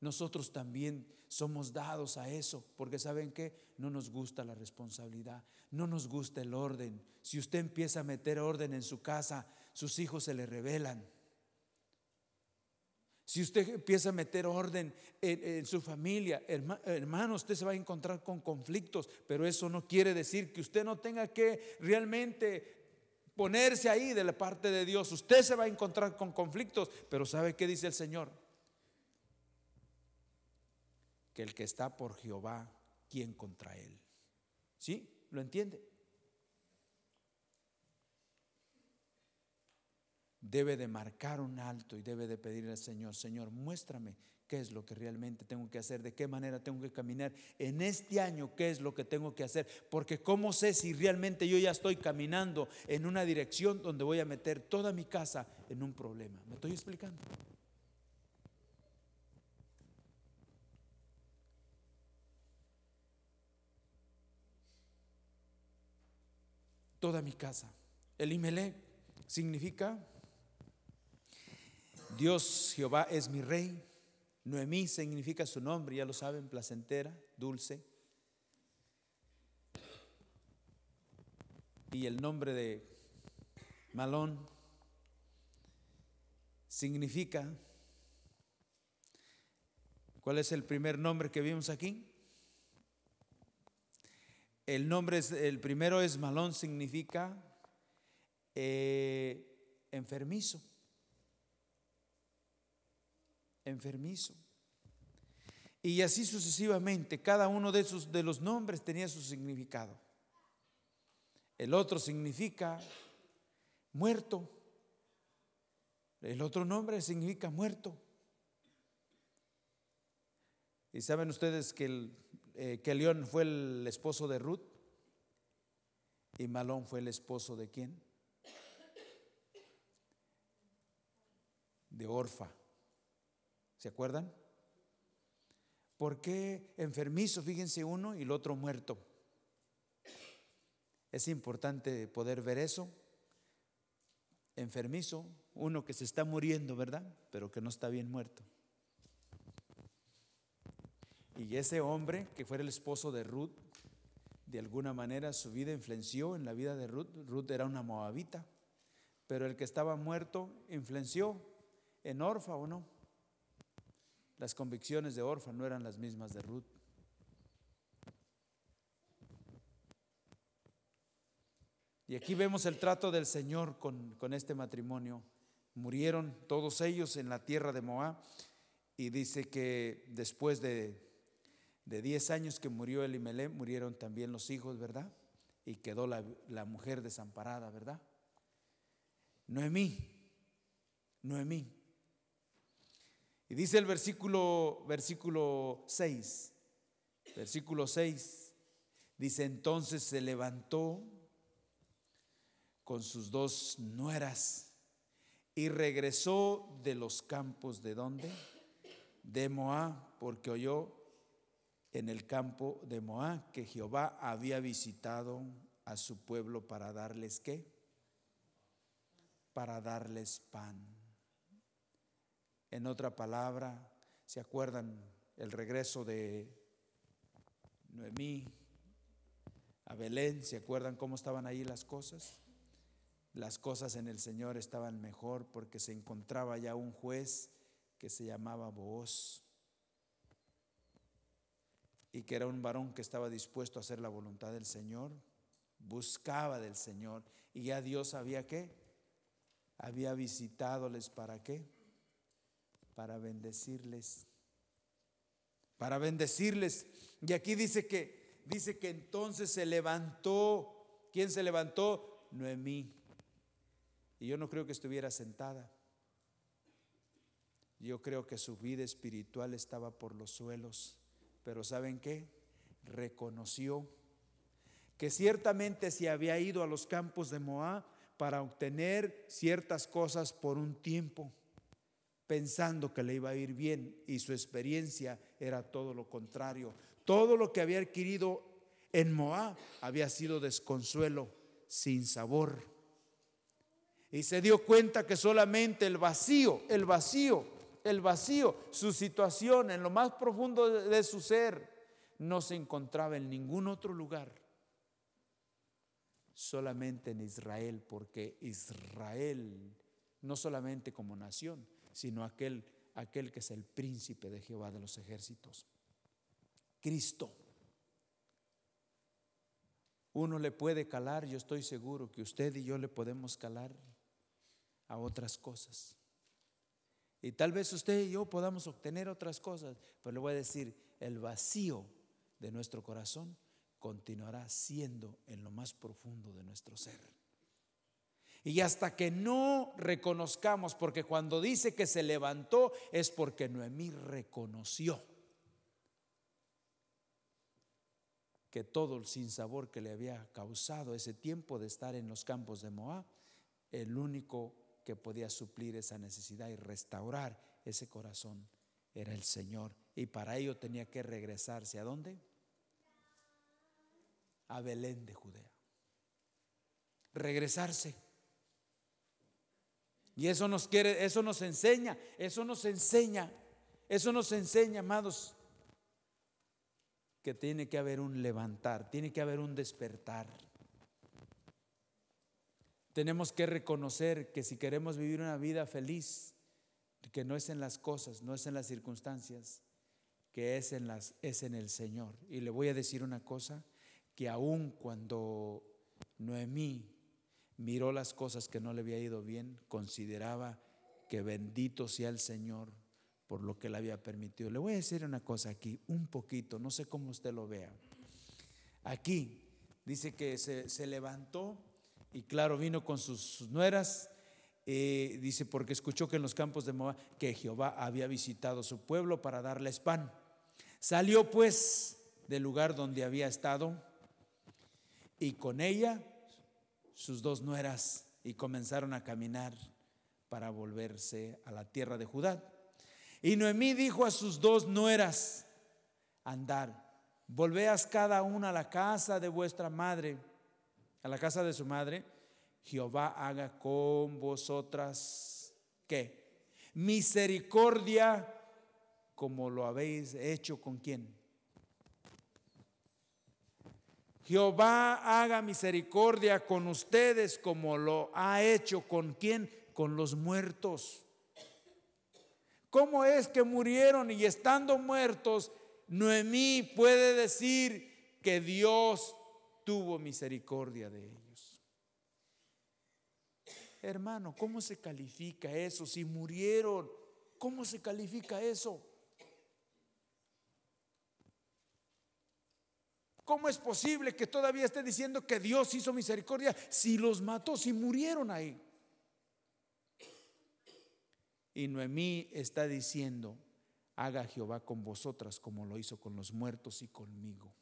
Speaker 1: nosotros también somos dados a eso, porque saben que no nos gusta la responsabilidad, no nos gusta el orden. Si usted empieza a meter orden en su casa, sus hijos se le rebelan. Si usted empieza a meter orden en, su familia, hermano, usted se va a encontrar con conflictos, pero eso no quiere decir que usted no tenga que realmente ponerse ahí de la parte de Dios. Usted se va a encontrar con conflictos, pero ¿sabe qué dice el Señor? Que el que está por Jehová, ¿quién contra él? ¿Sí? ¿Lo entiende? Debe de marcar un alto y debe de pedirle al Señor, Señor, muéstrame qué es lo que realmente tengo que hacer, de qué manera tengo que caminar en este año, qué es lo que tengo que hacer, porque cómo sé si realmente yo ya estoy caminando en una dirección donde voy a meter toda mi casa en un problema. ¿Me estoy explicando? Toda mi casa. El Imelé significa Dios Jehová es mi rey. Noemí significa su nombre, ya lo saben, placentera, dulce. Y el nombre de Malón significa, ¿cuál es el primer nombre que vimos aquí? El nombre es, el primero es Malón, significa eh, enfermizo enfermizo. Y así sucesivamente, cada uno de, esos, de los nombres tenía su significado. El otro significa muerto. El otro nombre significa muerto. Y saben ustedes que, el, eh, que León fue el esposo de Ruth y Malón fue el esposo de quién? De Orfa. ¿Se acuerdan? ¿Por qué enfermizo, fíjense uno, y el otro muerto? Es importante poder ver eso. Enfermizo, uno que se está muriendo, ¿verdad? Pero que no está bien muerto. Y ese hombre que fue el esposo de Ruth, de alguna manera su vida influenció en la vida de Ruth. Ruth era una moabita, pero el que estaba muerto influenció en Orfa o no. Las convicciones de Orfa no eran las mismas de Ruth. Y aquí vemos el trato del Señor con, este matrimonio. Murieron todos ellos en la tierra de Moab y dice que después de, de 10 años que murió Elimelech, murieron también los hijos, ¿verdad? Y quedó la, la mujer desamparada, ¿verdad? Noemí, Noemí. Y dice el versículo, versículo 6, versículo 6, dice entonces se levantó con sus dos nueras y regresó de los campos de donde? De Moab, porque oyó en el campo de Moab que Jehová había visitado a su pueblo para darles qué? Para darles pan. En otra palabra, ¿se acuerdan el regreso de Noemí a Belén? ¿Se acuerdan cómo estaban ahí las cosas? Las cosas en el Señor estaban mejor porque se encontraba ya un juez que se llamaba Booz y que era un varón que estaba dispuesto a hacer la voluntad del Señor, buscaba del Señor y ya Dios había qué? Había visitadoles para qué? Para bendecirles. Para bendecirles. Y aquí dice que dice que entonces se levantó, ¿quién se levantó? Noemí. Y yo no creo que estuviera sentada. Yo creo que su vida espiritual estaba por los suelos. Pero ¿saben qué? Reconoció que ciertamente se había ido a los campos de Moab para obtener ciertas cosas por un tiempo, pensando que le iba a ir bien y su experiencia era todo lo contrario. Todo lo que había adquirido en Moab había sido desconsuelo, sin sabor. Y se dio cuenta que solamente el vacío, el vacío el vacío, su situación en lo más profundo de su ser, no se encontraba en ningún otro lugar, solamente en Israel, porque Israel, no solamente como nación, sino aquel, aquel que es el príncipe de Jehová de los ejércitos, Cristo. Uno le puede calar, yo estoy seguro que usted y yo le podemos calar a otras cosas. Y tal vez usted y yo podamos obtener otras cosas, pero le voy a decir, el vacío de nuestro corazón continuará siendo en lo más profundo de nuestro ser. Y hasta que no reconozcamos, porque cuando dice que se levantó es porque Noemí reconoció que todo el sinsabor que le había causado ese tiempo de estar en los campos de Moab, el único que podía suplir esa necesidad y restaurar ese corazón era el Señor. Y para ello tenía que regresarse. ¿A dónde? A Belén de Judea. Regresarse. Y eso nos quiere, eso nos enseña, eso nos enseña, eso nos enseña, amados, que tiene que haber un levantar, tiene que haber un despertar. Tenemos que reconocer que si queremos vivir una vida feliz, que no es en las cosas, no es en las circunstancias, que es en, las, es en el Señor. Y le voy a decir una cosa, que aun cuando Noemí miró las cosas que no le había ido bien, consideraba que bendito sea el Señor por lo que le había permitido. Le voy a decir una cosa aquí, un poquito, no sé cómo usted lo vea. Aquí dice que se, levantó y claro, vino con sus nueras. Eh, dice, porque escuchó que en los campos de Moab que Jehová había visitado su pueblo para darles pan. Salió pues del lugar donde había estado y con ella sus dos nueras y comenzaron a caminar para volverse a la tierra de Judá. Y Noemí dijo a sus dos nueras, andar, volveas cada una a la casa de vuestra madre a la casa de su madre, Jehová haga con vosotras, ¿qué? Misericordia como lo habéis hecho con quién. Jehová haga misericordia con ustedes como lo ha hecho con quién, con los muertos. ¿Cómo es que murieron y estando muertos, Noemí puede decir que Dios tuvo misericordia de ellos. Hermano, ¿cómo se califica eso? Si murieron, ¿cómo se califica eso? ¿Cómo es posible que todavía esté diciendo que Dios hizo misericordia si los mató, si murieron ahí? Y Noemí está diciendo, haga Jehová con vosotras como lo hizo con los muertos y conmigo.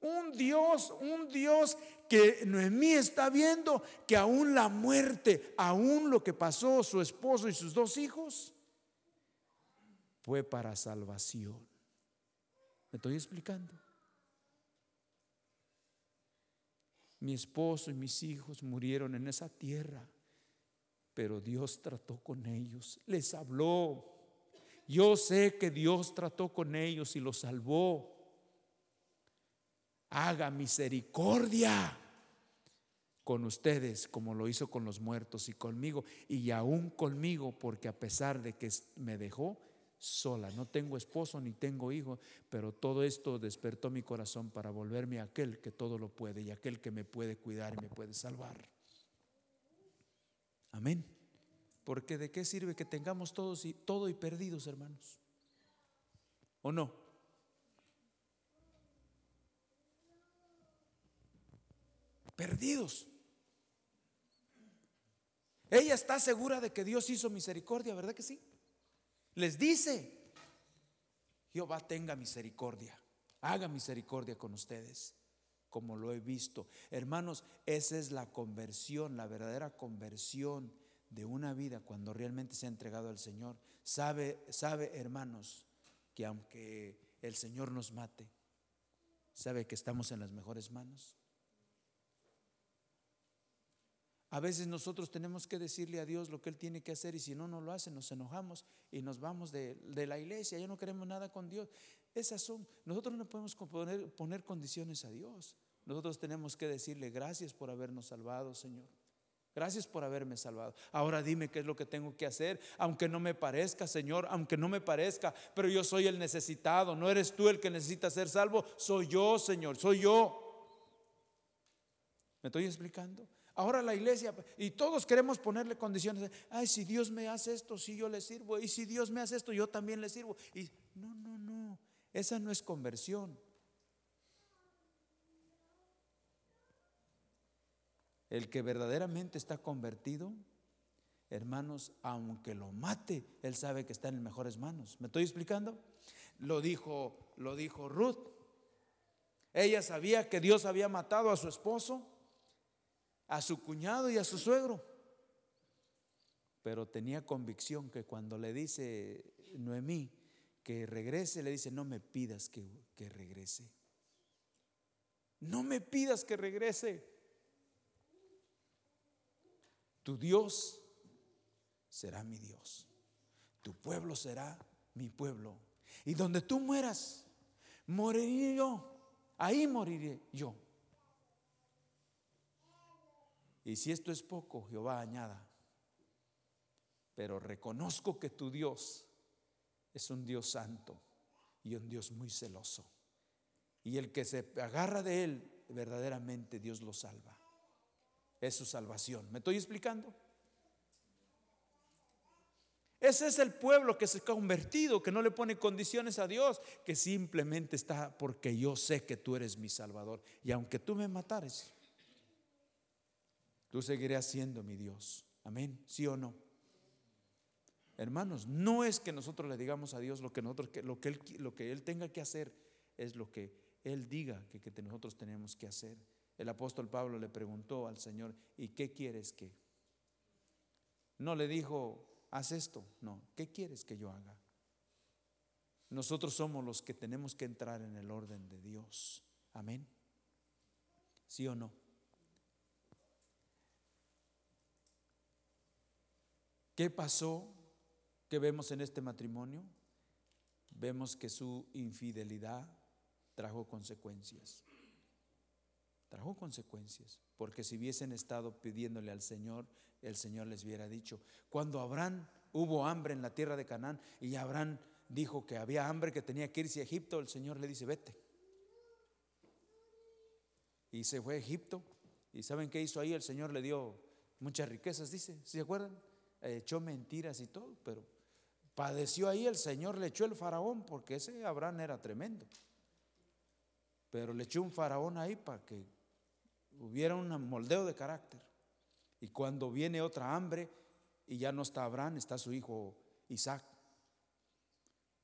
Speaker 1: Un Dios, un Dios que Noemí está viendo que aún la muerte, aún lo que pasó su esposo y sus dos hijos, fue para salvación. ¿Me estoy explicando? Mi esposo y mis hijos murieron en esa tierra, pero Dios trató con ellos, les habló. Yo sé que Dios trató con ellos y los salvó haga misericordia con ustedes como lo hizo con los muertos y conmigo, y aún conmigo, porque a pesar de que me dejó sola, no tengo esposo ni tengo hijo, pero todo esto despertó mi corazón para volverme a aquel que todo lo puede y aquel que me puede cuidar y me puede salvar. Amén. Porque de qué sirve que tengamos todos y todo y perdidos, hermanos? ¿O no? Perdidos. Ella está segura de que Dios hizo misericordia, ¿verdad que sí? Les dice, Jehová tenga misericordia, haga misericordia con ustedes, como lo he visto. Hermanos, esa es la conversión, la verdadera conversión de una vida cuando realmente se ha entregado al Señor. Sabe, sabe, hermanos, que aunque el Señor nos mate, sabe que estamos en las mejores manos. A veces nosotros tenemos que decirle a Dios lo que Él tiene que hacer y si no, no lo hace, nos enojamos y nos vamos de, la iglesia, ya no queremos nada con Dios. Esas son, nosotros no podemos poner, poner condiciones a Dios. Nosotros tenemos que decirle gracias por habernos salvado, Señor. Gracias por haberme salvado. Ahora dime qué es lo que tengo que hacer, aunque no me parezca, Señor, aunque no me parezca, pero yo soy el necesitado, no eres tú el que necesita ser salvo, soy yo, Señor, soy yo. ¿Me estoy explicando? Ahora la iglesia, y todos queremos ponerle condiciones. Ay, si Dios me hace esto, si yo le sirvo. Y si Dios me hace esto, yo también le sirvo. Y no, no, no. Esa no es conversión. El que verdaderamente está convertido, hermanos, aunque lo mate, él sabe que está en mejores manos. ¿Me estoy explicando? Lo dijo, lo dijo Ruth. Ella sabía que Dios había matado a su esposo a su cuñado y a su suegro. Pero tenía convicción que cuando le dice Noemí que regrese, le dice, no me pidas que, que regrese. No me pidas que regrese. Tu Dios será mi Dios. Tu pueblo será mi pueblo. Y donde tú mueras, moriré yo. Ahí moriré yo. Y si esto es poco, Jehová añada. Pero reconozco que tu Dios es un Dios santo y un Dios muy celoso. Y el que se agarra de Él, verdaderamente Dios lo salva. Es su salvación. ¿Me estoy explicando? Ese es el pueblo que se ha convertido, que no le pone condiciones a Dios, que simplemente está porque yo sé que tú eres mi Salvador. Y aunque tú me matares, tú seguirás siendo mi Dios. Amén, sí o no. Hermanos, no es que nosotros le digamos a Dios lo que nosotros lo que él, lo que él tenga que hacer es lo que él diga que, que nosotros tenemos que hacer. El apóstol Pablo le preguntó al Señor, ¿y qué quieres que? No le dijo, haz esto, no, ¿qué quieres que yo haga? Nosotros somos los que tenemos que entrar en el orden de Dios. Amén. ¿Sí o no? ¿Qué pasó que vemos en este matrimonio? Vemos que su infidelidad trajo consecuencias. Trajo consecuencias, porque si hubiesen estado pidiéndole al Señor, el Señor les hubiera dicho, cuando Abraham hubo hambre en la tierra de Canaán y Abraham dijo que había hambre, que tenía que irse a Egipto, el Señor le dice, vete. Y se fue a Egipto. ¿Y saben qué hizo ahí? El Señor le dio muchas riquezas, dice, ¿se acuerdan? Echó mentiras y todo, pero padeció ahí, el Señor le echó el faraón, porque ese Abraham era tremendo. Pero le echó un faraón ahí para que hubiera un moldeo de carácter. Y cuando viene otra hambre y ya no está Abraham, está su hijo Isaac.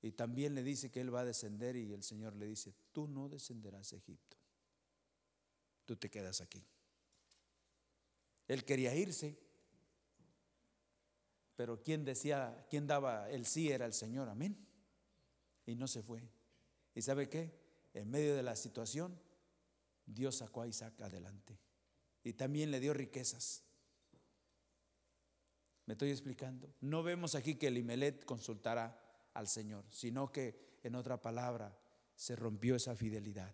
Speaker 1: Y también le dice que él va a descender y el Señor le dice, tú no descenderás a Egipto, tú te quedas aquí. Él quería irse, pero quien decía, quien daba el sí era el Señor, amén. Y no se fue. ¿Y sabe qué? En medio de la situación, Dios sacó a Isaac adelante. Y también le dio riquezas. ¿Me estoy explicando? No vemos aquí que Elimelet consultara al Señor, sino que en otra palabra se rompió esa fidelidad.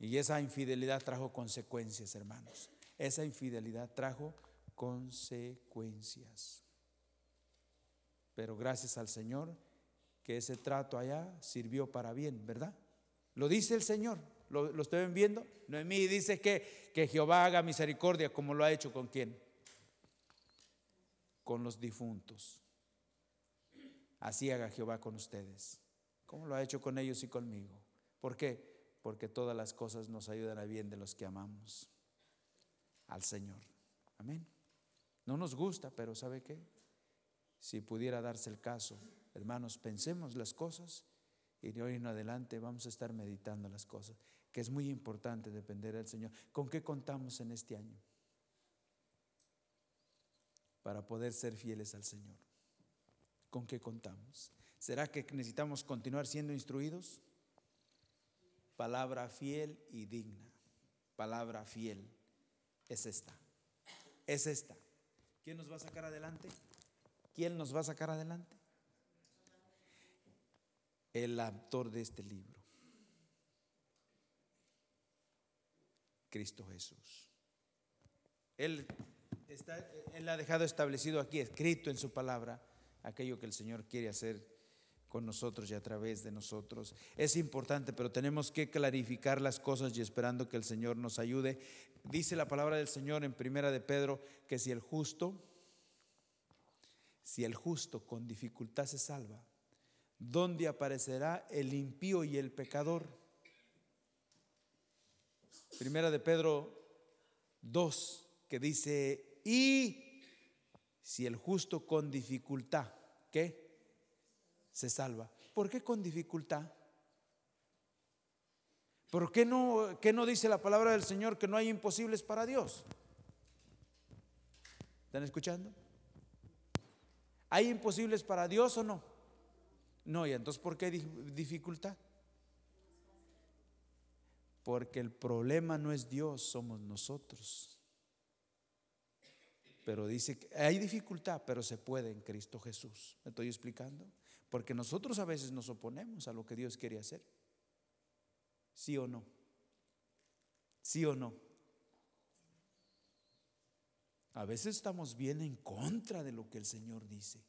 Speaker 1: Y esa infidelidad trajo consecuencias, hermanos. Esa infidelidad trajo consecuencias. Pero gracias al Señor que ese trato allá sirvió para bien, ¿verdad? Lo dice el Señor. ¿Lo, lo estoy viendo? Noemí dice que, que Jehová haga misericordia como lo ha hecho con quién? Con los difuntos. Así haga Jehová con ustedes, como lo ha hecho con ellos y conmigo. ¿Por qué? Porque todas las cosas nos ayudan a bien de los que amamos al Señor. Amén. No nos gusta, pero ¿sabe qué? Si pudiera darse el caso, hermanos, pensemos las cosas y de hoy en adelante vamos a estar meditando las cosas, que es muy importante depender del Señor. ¿Con qué contamos en este año? Para poder ser fieles al Señor. ¿Con qué contamos? ¿Será que necesitamos continuar siendo instruidos? Palabra fiel y digna. Palabra fiel. Es esta. Es esta. ¿Quién nos va a sacar adelante? ¿Quién nos va a sacar adelante? El autor de este libro. Cristo Jesús. Él, está, él ha dejado establecido aquí, escrito en su palabra, aquello que el Señor quiere hacer con nosotros y a través de nosotros. Es importante, pero tenemos que clarificar las cosas y esperando que el Señor nos ayude. Dice la palabra del Señor en Primera de Pedro que si el justo, si el justo con dificultad se salva, ¿dónde aparecerá el impío y el pecador? Primera de Pedro 2, que dice, y si el justo con dificultad, ¿qué? Se salva. ¿Por qué con dificultad? ¿Por qué no, no dice la palabra del Señor que no hay imposibles para Dios? ¿Están escuchando? ¿Hay imposibles para Dios o no? No, y entonces ¿por qué dificultad? Porque el problema no es Dios, somos nosotros. Pero dice que hay dificultad, pero se puede en Cristo Jesús. ¿Me estoy explicando? Porque nosotros a veces nos oponemos a lo que Dios quiere hacer. ¿Sí o no? ¿Sí o no? A veces estamos bien en contra de lo que el Señor dice,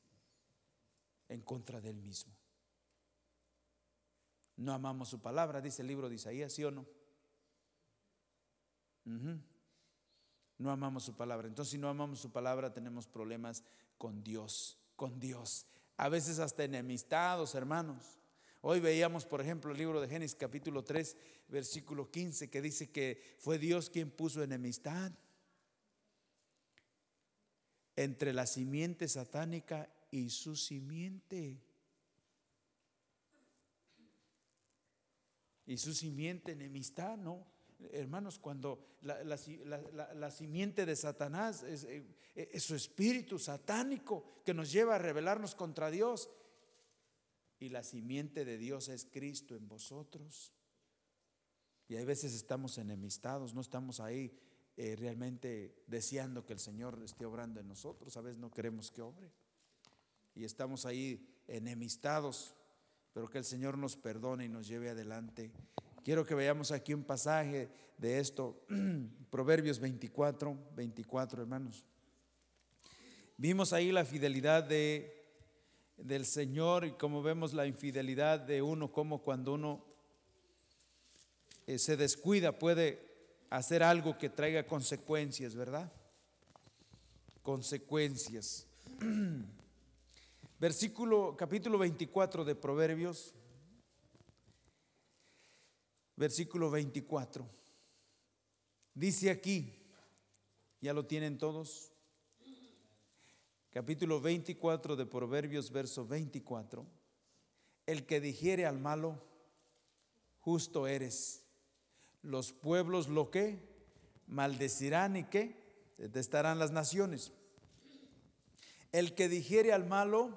Speaker 1: en contra de Él mismo. No amamos su palabra, dice el libro de Isaías, ¿sí o no? no amamos su palabra. Entonces, si no amamos su palabra, tenemos problemas con Dios, con Dios. A veces hasta enemistados, hermanos. Hoy veíamos, por ejemplo, el libro de Génesis capítulo 3, versículo 15, que dice que fue Dios quien puso enemistad entre la simiente satánica y su simiente. Y su simiente enemistad, ¿no? Hermanos, cuando la, simiente de Satanás eh, es, su espíritu satánico que nos lleva a rebelarnos contra Dios. Y la simiente de Dios es Cristo en vosotros. Y hay veces estamos enemistados, no estamos ahí eh, realmente deseando que el Señor esté obrando en nosotros. A veces no queremos que obre. Y estamos ahí enemistados, pero que el Señor nos perdone y nos lleve adelante. Quiero que veamos aquí un pasaje de esto, *clears throat* Proverbios 24, 24, hermanos. Vimos ahí la fidelidad de, del Señor y como vemos la infidelidad de uno, como cuando uno eh, se descuida puede hacer algo que traiga consecuencias, ¿verdad? Consecuencias. *clears throat* Versículo, capítulo 24 de Proverbios, versículo 24. Dice aquí, ya lo tienen todos, capítulo 24 de Proverbios, verso 24, el que dijere al malo, justo eres. Los pueblos lo que maldecirán y que detestarán las naciones. El que dijere al malo,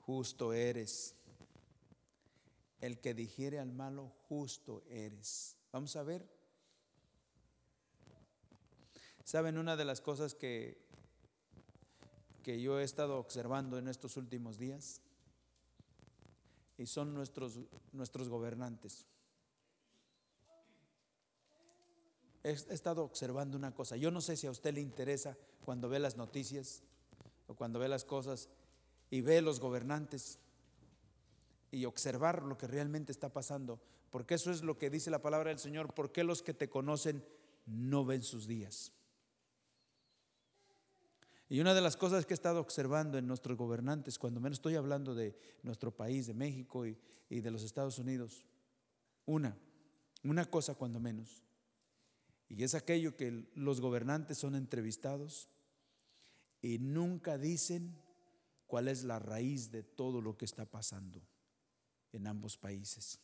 Speaker 1: justo eres. El que dijere al malo, justo eres. Vamos a ver. Saben, una de las cosas que, que yo he estado observando en estos últimos días, y son nuestros, nuestros gobernantes. he estado observando una cosa. Yo no sé si a usted le interesa cuando ve las noticias o cuando ve las cosas y ve los gobernantes y observar lo que realmente está pasando, porque eso es lo que dice la palabra del Señor, porque los que te conocen no ven sus días. Y una de las cosas que he estado observando en nuestros gobernantes, cuando menos estoy hablando de nuestro país, de México y, de los Estados Unidos, una, una cosa cuando menos, y es aquello que los gobernantes son entrevistados y nunca dicen cuál es la raíz de todo lo que está pasando en ambos países.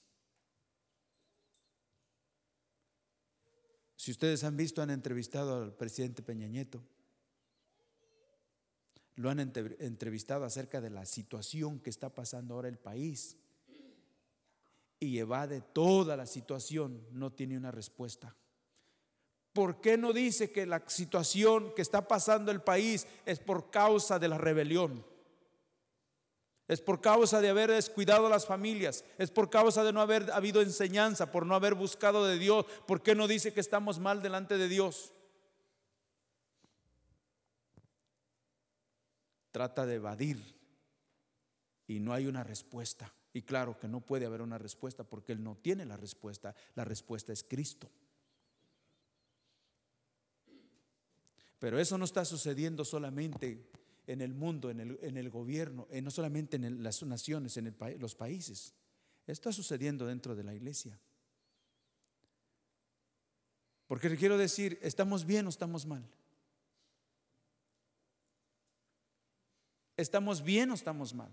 Speaker 1: Si ustedes han visto, han entrevistado al presidente Peña Nieto, lo han entrevistado acerca de la situación que está pasando ahora el país y evade toda la situación, no tiene una respuesta. ¿Por qué no dice que la situación que está pasando el país es por causa de la rebelión? Es por causa de haber descuidado a las familias. Es por causa de no haber habido enseñanza, por no haber buscado de Dios. ¿Por qué no dice que estamos mal delante de Dios? Trata de evadir y no hay una respuesta. Y claro que no puede haber una respuesta porque Él no tiene la respuesta. La respuesta es Cristo. Pero eso no está sucediendo solamente en el mundo, en el, gobierno, no solamente en las naciones, en los países. Está sucediendo dentro de la iglesia. Porque le quiero decir, ¿estamos bien o estamos mal? ¿Estamos bien o estamos mal?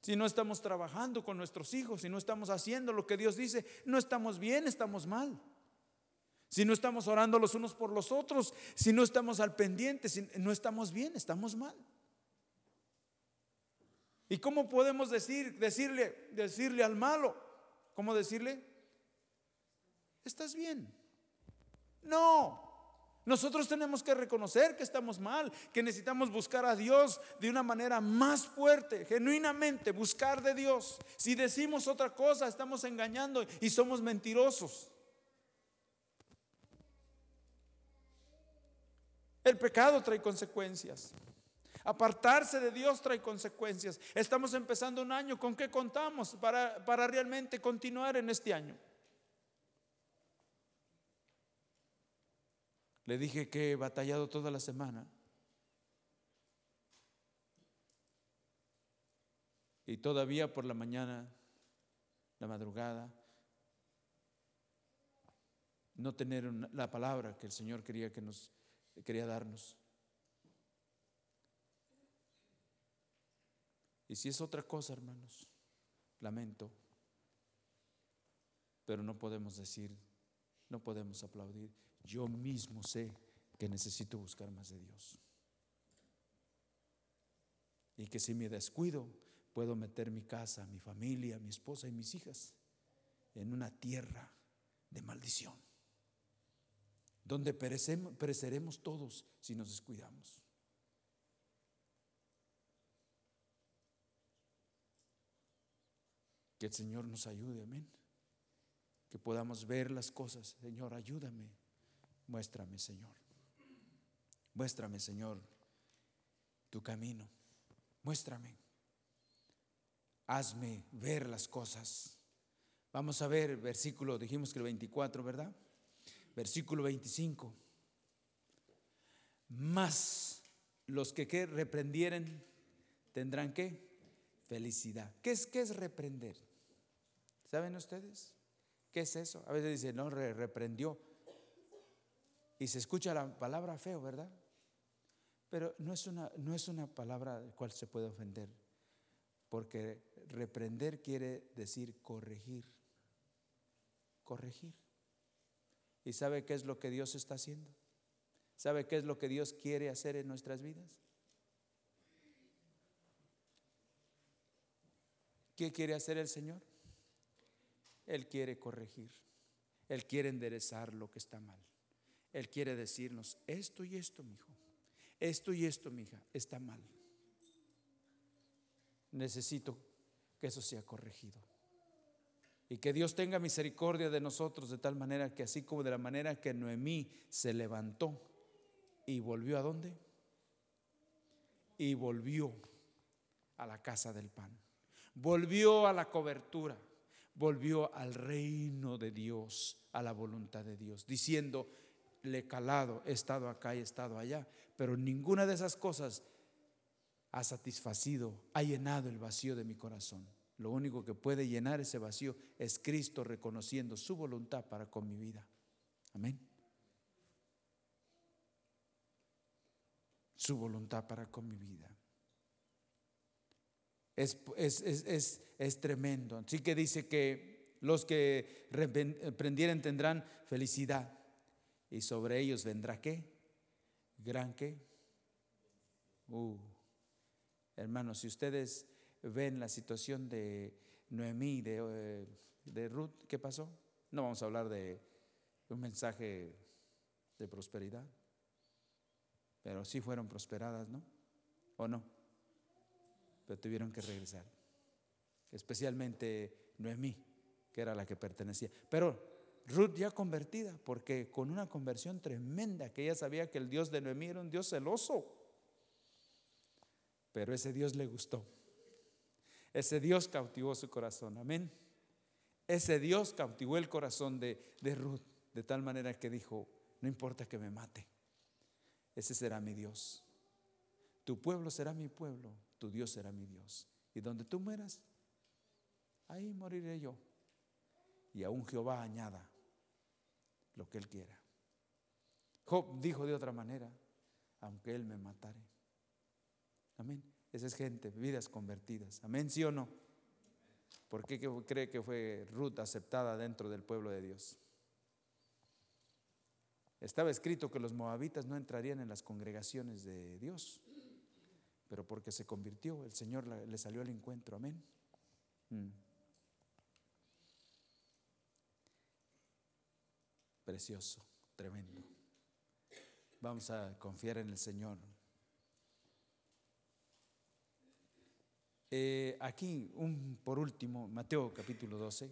Speaker 1: Si no estamos trabajando con nuestros hijos, si no estamos haciendo lo que Dios dice, no estamos bien, estamos mal si no estamos orando los unos por los otros, si no estamos al pendiente, si no estamos bien, estamos mal. ¿Y cómo podemos decir, decirle, decirle al malo? ¿Cómo decirle? ¿Estás bien? No. Nosotros tenemos que reconocer que estamos mal, que necesitamos buscar a Dios de una manera más fuerte, genuinamente, buscar de Dios. Si decimos otra cosa, estamos engañando y somos mentirosos. El pecado trae consecuencias. Apartarse de Dios trae consecuencias. Estamos empezando un año. ¿Con qué contamos para, para realmente continuar en este año? Le dije que he batallado toda la semana. Y todavía por la mañana, la madrugada, no tener la palabra que el Señor quería que nos quería darnos. Y si es otra cosa, hermanos, lamento, pero no podemos decir, no podemos aplaudir. Yo mismo sé que necesito buscar más de Dios. Y que si me descuido, puedo meter mi casa, mi familia, mi esposa y mis hijas en una tierra de maldición donde pereceremos todos si nos descuidamos. Que el Señor nos ayude, amén. Que podamos ver las cosas. Señor, ayúdame. Muéstrame, Señor. Muéstrame, Señor, tu camino. Muéstrame. Hazme ver las cosas. Vamos a ver versículo, dijimos que el 24, ¿verdad? Versículo 25. Más los que, que reprendieren tendrán que felicidad. ¿Qué es, ¿Qué es reprender? ¿Saben ustedes? ¿Qué es eso? A veces dicen, no, reprendió. Y se escucha la palabra feo, ¿verdad? Pero no es una, no es una palabra de cual se puede ofender. Porque reprender quiere decir corregir. Corregir. ¿Y sabe qué es lo que Dios está haciendo? ¿Sabe qué es lo que Dios quiere hacer en nuestras vidas? ¿Qué quiere hacer el Señor? Él quiere corregir. Él quiere enderezar lo que está mal. Él quiere decirnos, esto y esto, mi hijo, esto y esto, mi hija, está mal. Necesito que eso sea corregido. Y que Dios tenga misericordia de nosotros de tal manera que así como de la manera que Noemí se levantó y volvió a dónde? Y volvió a la casa del pan. Volvió a la cobertura. Volvió al reino de Dios, a la voluntad de Dios, diciendo, le he calado, he estado acá y he estado allá, pero ninguna de esas cosas ha satisfacido, ha llenado el vacío de mi corazón. Lo único que puede llenar ese vacío es Cristo reconociendo su voluntad para con mi vida. Amén. Su voluntad para con mi vida. Es, es, tremendo. Así que dice que los que prendieren tendrán felicidad y sobre ellos vendrá qué? Gran qué? Uh. Hermanos, si ustedes ven la situación de Noemí, de, eh, de Ruth, ¿qué pasó? No vamos a hablar de un mensaje de prosperidad, pero sí fueron prosperadas, ¿no? ¿O no? Pero tuvieron que regresar, especialmente Noemí, que era la que pertenecía. Pero Ruth ya convertida, porque con una conversión tremenda, que ella sabía que el Dios de Noemí era un Dios celoso. Pero ese Dios le gustó. Ese Dios cautivó su corazón. Amén. Ese Dios cautivó el corazón de, de Ruth de tal manera que dijo, no importa que me mate, ese será mi Dios. Tu pueblo será mi pueblo, tu Dios será mi Dios. Y donde tú mueras, ahí moriré yo. Y aún Jehová añada lo que él quiera. Job dijo de otra manera, aunque él me matare. Amén. Esa es gente, vidas convertidas. Amén, sí o no. ¿Por qué cree que fue Ruth aceptada dentro del pueblo de Dios? Estaba escrito que los moabitas no entrarían en las congregaciones de Dios, pero porque se convirtió, el Señor le salió al encuentro. Amén. Mm. Precioso, tremendo. Vamos a confiar en el Señor. Eh, aquí, un, por último, Mateo capítulo 12,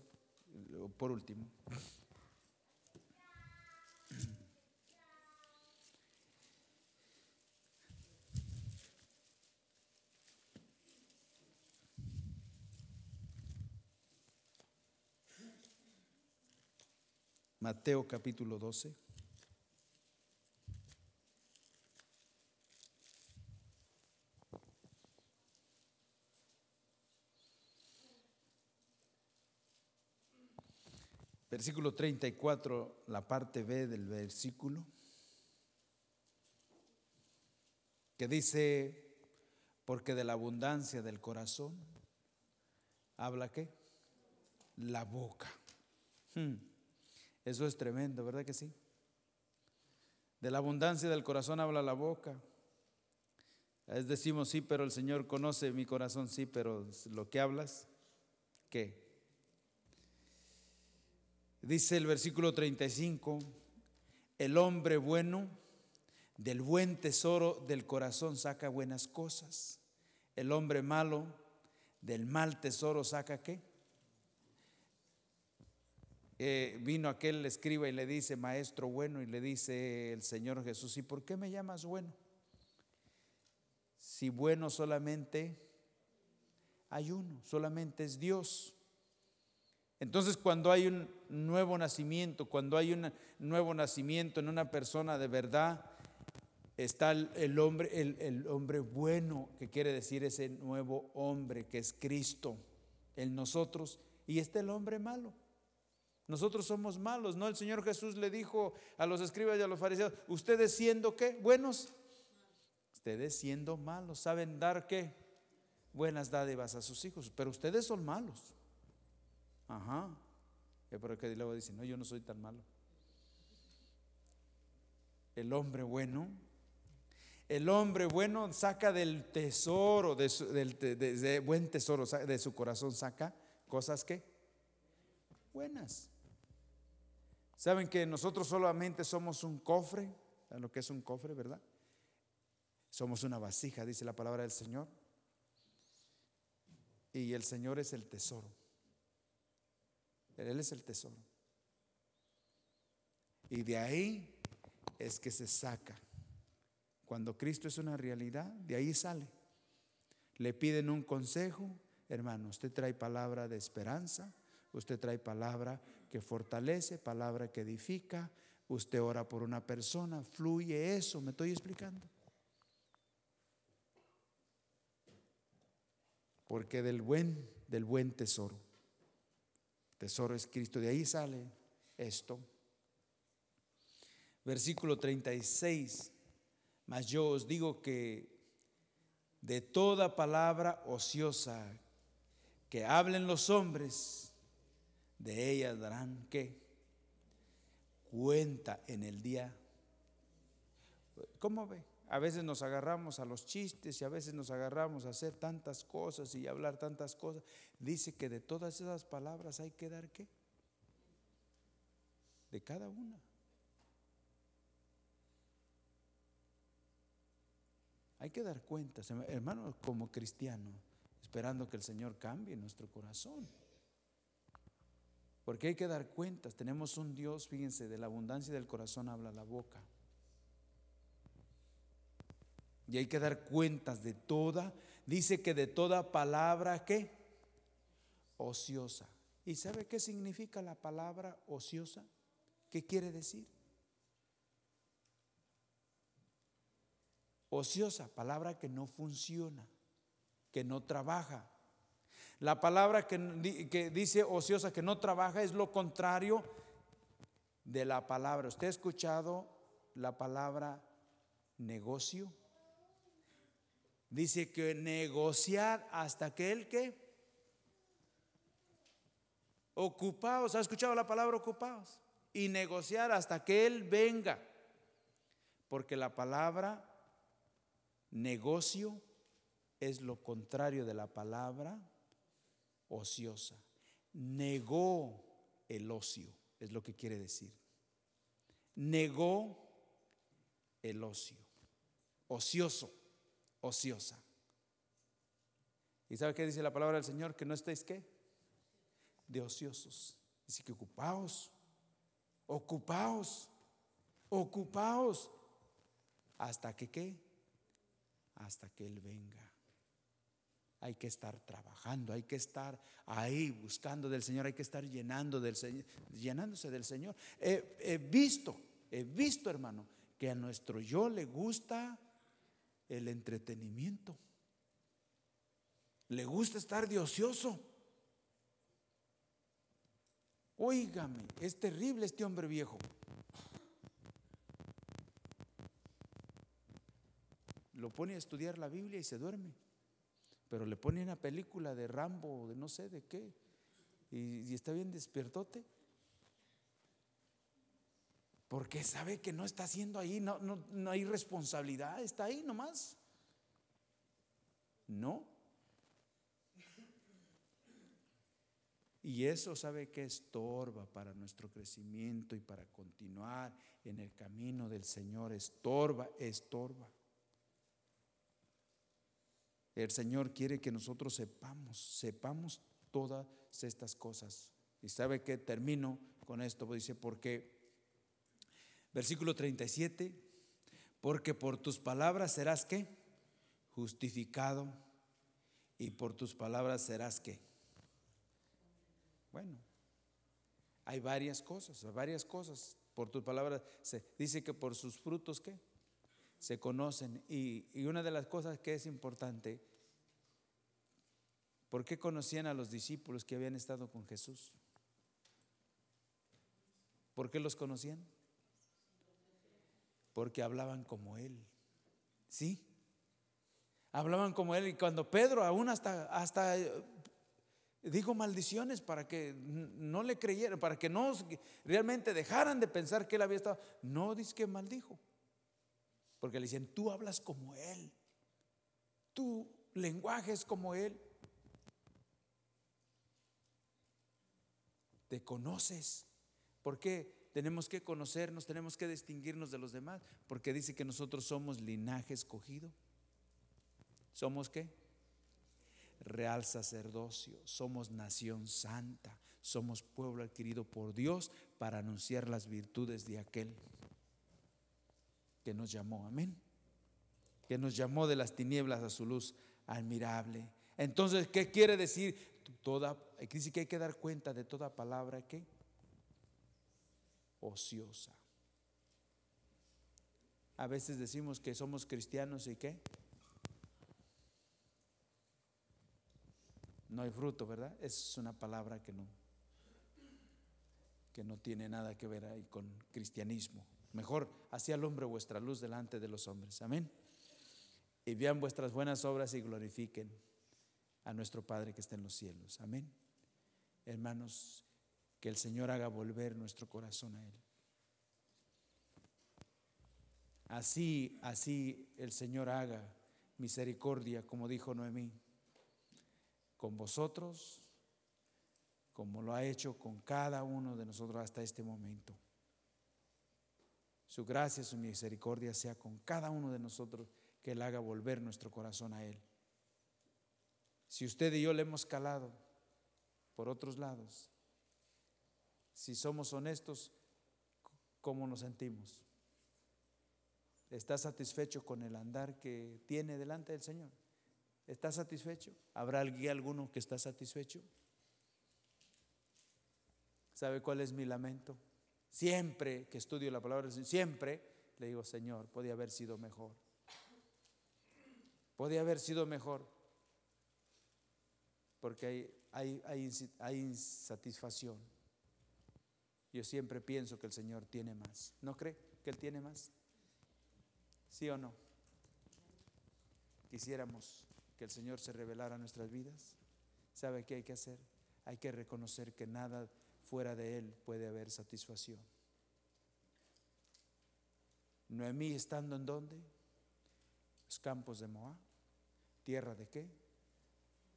Speaker 1: por último. Mateo capítulo 12. Versículo 34, la parte B del versículo, que dice, porque de la abundancia del corazón, ¿habla qué? La boca. Hmm. Eso es tremendo, ¿verdad que sí? De la abundancia del corazón habla la boca. Es decimos sí, pero el Señor conoce mi corazón, sí, pero lo que hablas, ¿qué? Dice el versículo 35, el hombre bueno del buen tesoro del corazón saca buenas cosas. El hombre malo del mal tesoro saca qué? Eh, vino aquel escriba y le dice, maestro bueno, y le dice el Señor Jesús, ¿y por qué me llamas bueno? Si bueno solamente hay uno, solamente es Dios. Entonces cuando hay un nuevo nacimiento, cuando hay un nuevo nacimiento en una persona de verdad, está el, hombre, el, hombre bueno, que quiere decir ese nuevo hombre que es Cristo en nosotros, y está el hombre malo. Nosotros somos malos, ¿no? El Señor Jesús le dijo a los escribas y a los fariseos, ustedes siendo qué? Buenos. Ustedes siendo malos, saben dar qué? Buenas dádivas a sus hijos, pero ustedes son malos. Ajá. Es por que luego dice, no, yo no soy tan malo. El hombre bueno, el hombre bueno saca del tesoro, de del buen tesoro, de su corazón saca cosas que buenas. ¿Saben que nosotros solamente somos un cofre? ¿Saben lo que es un cofre, verdad? Somos una vasija, dice la palabra del Señor. Y el Señor es el tesoro. Él es el tesoro. Y de ahí es que se saca. Cuando Cristo es una realidad, de ahí sale. Le piden un consejo, hermano, usted trae palabra de esperanza, usted trae palabra que fortalece, palabra que edifica, usted ora por una persona, fluye eso, me estoy explicando. Porque del buen, del buen tesoro, tesoro es Cristo, de ahí sale esto. Versículo 36, mas yo os digo que de toda palabra ociosa que hablen los hombres, de ellas darán que cuenta en el día. ¿Cómo ve? A veces nos agarramos a los chistes y a veces nos agarramos a hacer tantas cosas y hablar tantas cosas. Dice que de todas esas palabras hay que dar qué? De cada una. Hay que dar cuentas, hermano, como cristiano, esperando que el Señor cambie nuestro corazón. Porque hay que dar cuentas. Tenemos un Dios, fíjense, de la abundancia del corazón habla la boca. Y hay que dar cuentas de toda, dice que de toda palabra que ociosa. ¿Y sabe qué significa la palabra ociosa? ¿Qué quiere decir? Ociosa, palabra que no funciona, que no trabaja. La palabra que, que, dice ociosa, que no trabaja, es lo contrario de la palabra. ¿Usted ha escuchado la palabra negocio? Dice que negociar hasta que el que ocupados, ¿ha escuchado la palabra ocupados? Y negociar hasta que Él venga. Porque la palabra negocio es lo contrario de la palabra ociosa. Negó el ocio, es lo que quiere decir. Negó el ocio. Ocioso ociosa. ¿Y sabe qué dice la palabra del Señor? Que no estéis qué? De ociosos. Dice que ocupaos, ocupaos, ocupaos. ¿Hasta que qué? Hasta que Él venga. Hay que estar trabajando, hay que estar ahí buscando del Señor, hay que estar llenando del Señor, llenándose del Señor. he visto, he visto, hermano, que a nuestro yo le gusta el entretenimiento. Le gusta estar de ocioso. Óigame, es terrible este hombre viejo. Lo pone a estudiar la Biblia y se duerme. Pero le pone una película de Rambo, de no sé de qué, y, y está bien despiertote. Porque sabe que no está haciendo ahí, no, no, hay responsabilidad, está ahí nomás. No. Y eso sabe que estorba para nuestro crecimiento y para continuar en el camino del Señor. Estorba, estorba. El Señor quiere que nosotros sepamos, sepamos todas estas cosas. Y sabe que termino con esto, dice, porque Versículo 37, porque por tus palabras serás que justificado y por tus palabras serás que. Bueno, hay varias cosas, varias cosas. Por tus palabras se dice que por sus frutos que se conocen. Y, y una de las cosas que es importante, ¿por qué conocían a los discípulos que habían estado con Jesús? ¿Por qué los conocían? Porque hablaban como él. ¿Sí? Hablaban como él y cuando Pedro aún hasta hasta eh, dijo maldiciones para que no le creyeran, para que no realmente dejaran de pensar que él había estado, no dice que maldijo. Porque le dicen, "Tú hablas como él. Tu lenguaje es como él." Te conoces. ¿Por qué? Tenemos que conocernos, tenemos que distinguirnos de los demás, porque dice que nosotros somos linaje escogido. ¿Somos qué? Real sacerdocio, somos nación santa, Somos pueblo adquirido por Dios para anunciar las virtudes de aquel que nos llamó. Amén. Que nos llamó de las tinieblas a su luz admirable. Entonces, ¿qué quiere decir? Toda, dice que hay que dar cuenta de toda palabra que ociosa. A veces decimos que somos cristianos y qué. No hay fruto, ¿verdad? Es una palabra que no que no tiene nada que ver ahí con cristianismo. Mejor, hacía al hombre vuestra luz delante de los hombres. Amén. Y vean vuestras buenas obras y glorifiquen a nuestro Padre que está en los cielos. Amén. Hermanos, que el Señor haga volver nuestro corazón a Él. Así, así el Señor haga misericordia, como dijo Noemí, con vosotros como lo ha hecho con cada uno de nosotros hasta este momento. Su gracia, su misericordia sea con cada uno de nosotros, que Él haga volver nuestro corazón a Él. Si usted y yo le hemos calado por otros lados, si somos honestos, ¿cómo nos sentimos? ¿Está satisfecho con el andar que tiene delante del Señor? ¿Está satisfecho? ¿Habrá alguno que está satisfecho? ¿Sabe cuál es mi lamento? Siempre que estudio la palabra, siempre le digo, Señor, podía haber sido mejor. Podía haber sido mejor. Porque hay, hay, insatisfacción. Yo siempre pienso que el Señor tiene más. ¿No cree que Él tiene más? ¿Sí o no? Quisiéramos que el Señor se revelara a nuestras vidas. ¿Sabe qué hay que hacer? Hay que reconocer que nada fuera de Él puede haber satisfacción. Noemí estando en donde? Los campos de Moab. ¿Tierra de qué?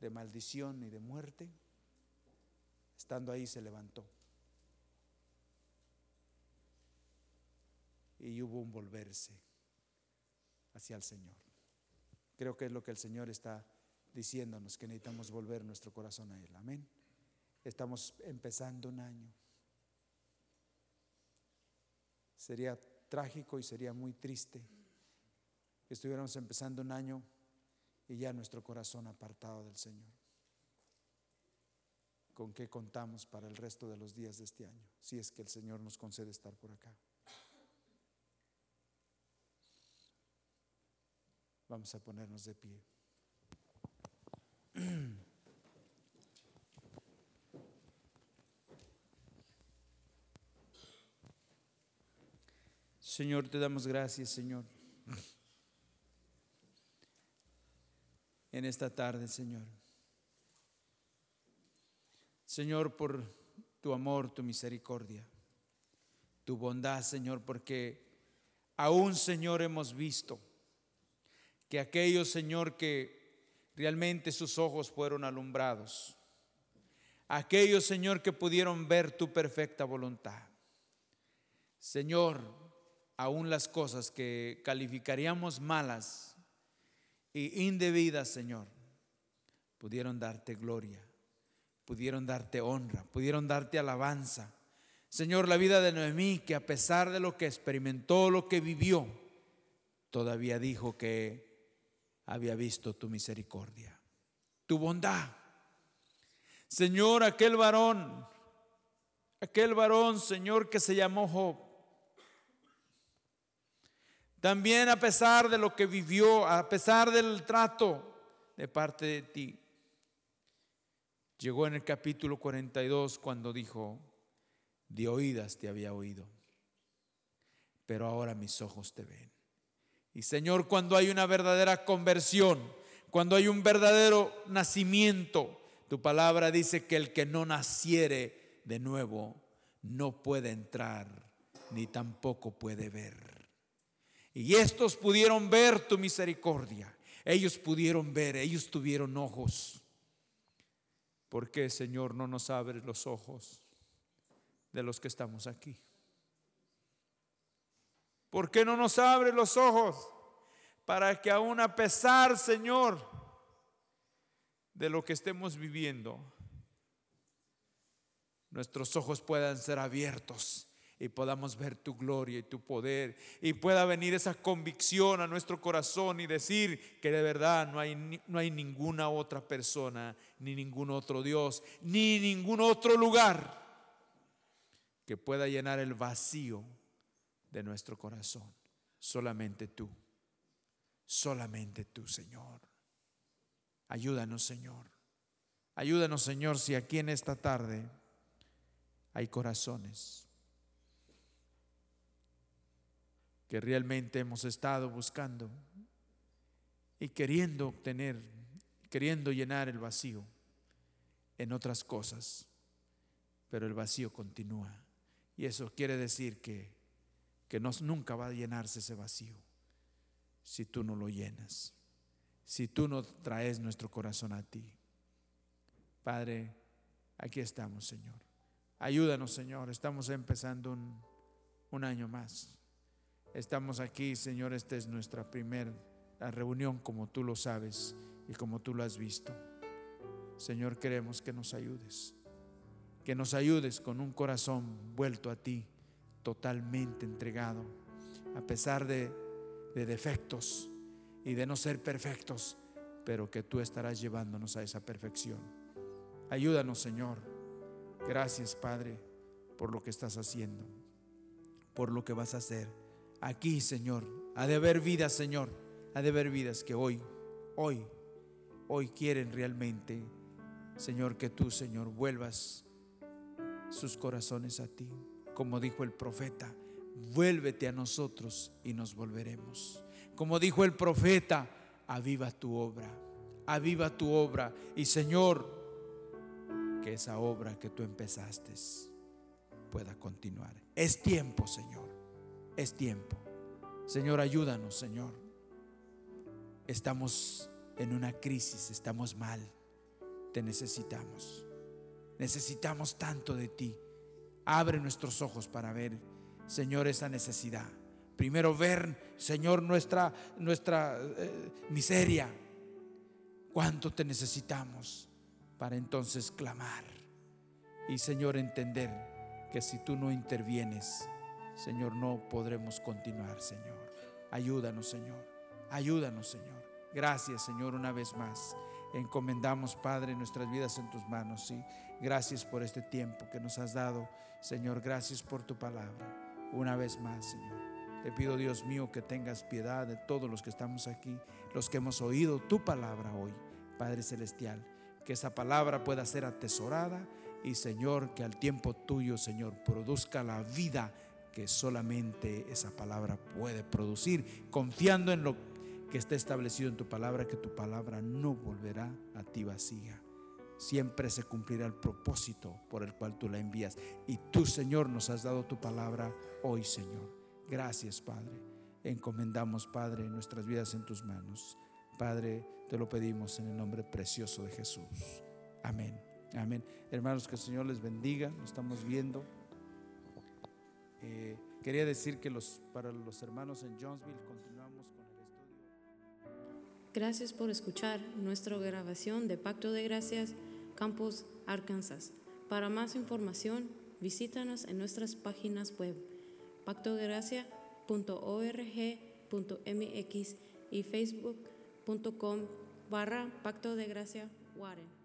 Speaker 1: De maldición y de muerte. Estando ahí se levantó. Y hubo un volverse hacia el Señor. Creo que es lo que el Señor está diciéndonos, que necesitamos volver nuestro corazón a Él. Amén. Estamos empezando un año. Sería trágico y sería muy triste que estuviéramos empezando un año y ya nuestro corazón apartado del Señor. ¿Con qué contamos para el resto de los días de este año? Si es que el Señor nos concede estar por acá. Vamos a ponernos de pie. Señor, te damos gracias, Señor. En esta tarde, Señor. Señor, por tu amor, tu misericordia, tu bondad, Señor, porque aún, Señor, hemos visto que aquellos, Señor, que realmente sus ojos fueron alumbrados, aquellos, Señor, que pudieron ver tu perfecta voluntad. Señor, aún las cosas que calificaríamos malas e indebidas, Señor, pudieron darte gloria, pudieron darte honra, pudieron darte alabanza. Señor, la vida de Noemí, que a pesar de lo que experimentó, lo que vivió, todavía dijo que había visto tu misericordia, tu bondad. Señor, aquel varón, aquel varón, Señor, que se llamó Job, también a pesar de lo que vivió, a pesar del trato de parte de ti, llegó en el capítulo 42 cuando dijo, de oídas te había oído, pero ahora mis ojos te ven. Y Señor, cuando hay una verdadera conversión, cuando hay un verdadero nacimiento, tu palabra dice que el que no naciere de nuevo no puede entrar ni tampoco puede ver. Y estos pudieron ver tu misericordia. Ellos pudieron ver, ellos tuvieron ojos. ¿Por qué, Señor, no nos abres los ojos de los que estamos aquí? ¿Por qué no nos abres los ojos para que aún a pesar, Señor, de lo que estemos viviendo, nuestros ojos puedan ser abiertos y podamos ver tu gloria y tu poder y pueda venir esa convicción a nuestro corazón y decir que de verdad no hay, no hay ninguna otra persona, ni ningún otro Dios, ni ningún otro lugar que pueda llenar el vacío de nuestro corazón. Solamente tú, solamente tú, Señor. Ayúdanos, Señor. Ayúdanos, Señor, si aquí en esta tarde hay corazones que realmente hemos estado buscando y queriendo obtener, queriendo llenar el vacío en otras cosas, pero el vacío continúa. Y eso quiere decir que, que nunca va a llenarse ese vacío si tú no lo llenas, si tú no traes nuestro corazón a ti. Padre, aquí estamos, Señor. Ayúdanos, Señor. Estamos empezando un, un año más. Estamos aquí, Señor, esta es nuestra primera reunión como tú lo sabes y como tú lo has visto. Señor, queremos que nos ayudes, que nos ayudes con un corazón vuelto a ti, totalmente entregado, a pesar de, de defectos y de no ser perfectos, pero que tú estarás llevándonos a esa perfección. Ayúdanos, Señor. Gracias, Padre, por lo que estás haciendo, por lo que vas a hacer aquí, Señor. Ha de haber vidas, Señor. Ha de haber vidas que hoy, hoy, hoy quieren realmente, Señor, que tú, Señor, vuelvas sus corazones a ti. Como dijo el profeta, vuélvete a nosotros y nos volveremos. Como dijo el profeta, aviva tu obra, aviva tu obra. Y Señor, que esa obra que tú empezaste pueda continuar. Es tiempo, Señor es tiempo. Señor, ayúdanos, Señor. Estamos en una crisis, estamos mal. Te necesitamos. Necesitamos tanto de ti. Abre nuestros ojos para ver, Señor, esa necesidad. Primero ver, Señor, nuestra, nuestra eh, miseria. Cuánto te necesitamos para entonces clamar. Y, Señor, entender que si tú no intervienes, Señor, no podremos continuar, Señor. Ayúdanos, Señor. Ayúdanos, Señor. Gracias, Señor, una vez más. Encomendamos, Padre, nuestras vidas en tus manos. Sí. Gracias por este tiempo que nos has dado, Señor. Gracias por tu palabra. Una vez más, Señor. Te pido, Dios mío, que tengas piedad de todos los que estamos aquí, los que hemos oído tu palabra hoy, Padre Celestial. Que esa palabra pueda ser atesorada y, Señor, que al tiempo tuyo, Señor, produzca la vida que solamente esa palabra puede producir, confiando en lo que está establecido en tu palabra, que tu palabra no volverá a ti vacía. Siempre se cumplirá el propósito por el cual tú la envías. Y tú, Señor, nos has dado tu palabra hoy, Señor. Gracias, Padre. Encomendamos, Padre, nuestras vidas en tus manos. Padre, te lo pedimos en el nombre precioso de Jesús. Amén. Amén. Hermanos, que el Señor les bendiga. Nos estamos viendo. Eh, quería decir que los, para los hermanos en Jonesville
Speaker 2: Gracias por escuchar nuestra grabación de Pacto de Gracias, Campus, Arkansas. Para más información, visítanos en nuestras páginas web pactodegracia.org.mx y facebook.com barra Pacto de Gracia Warren.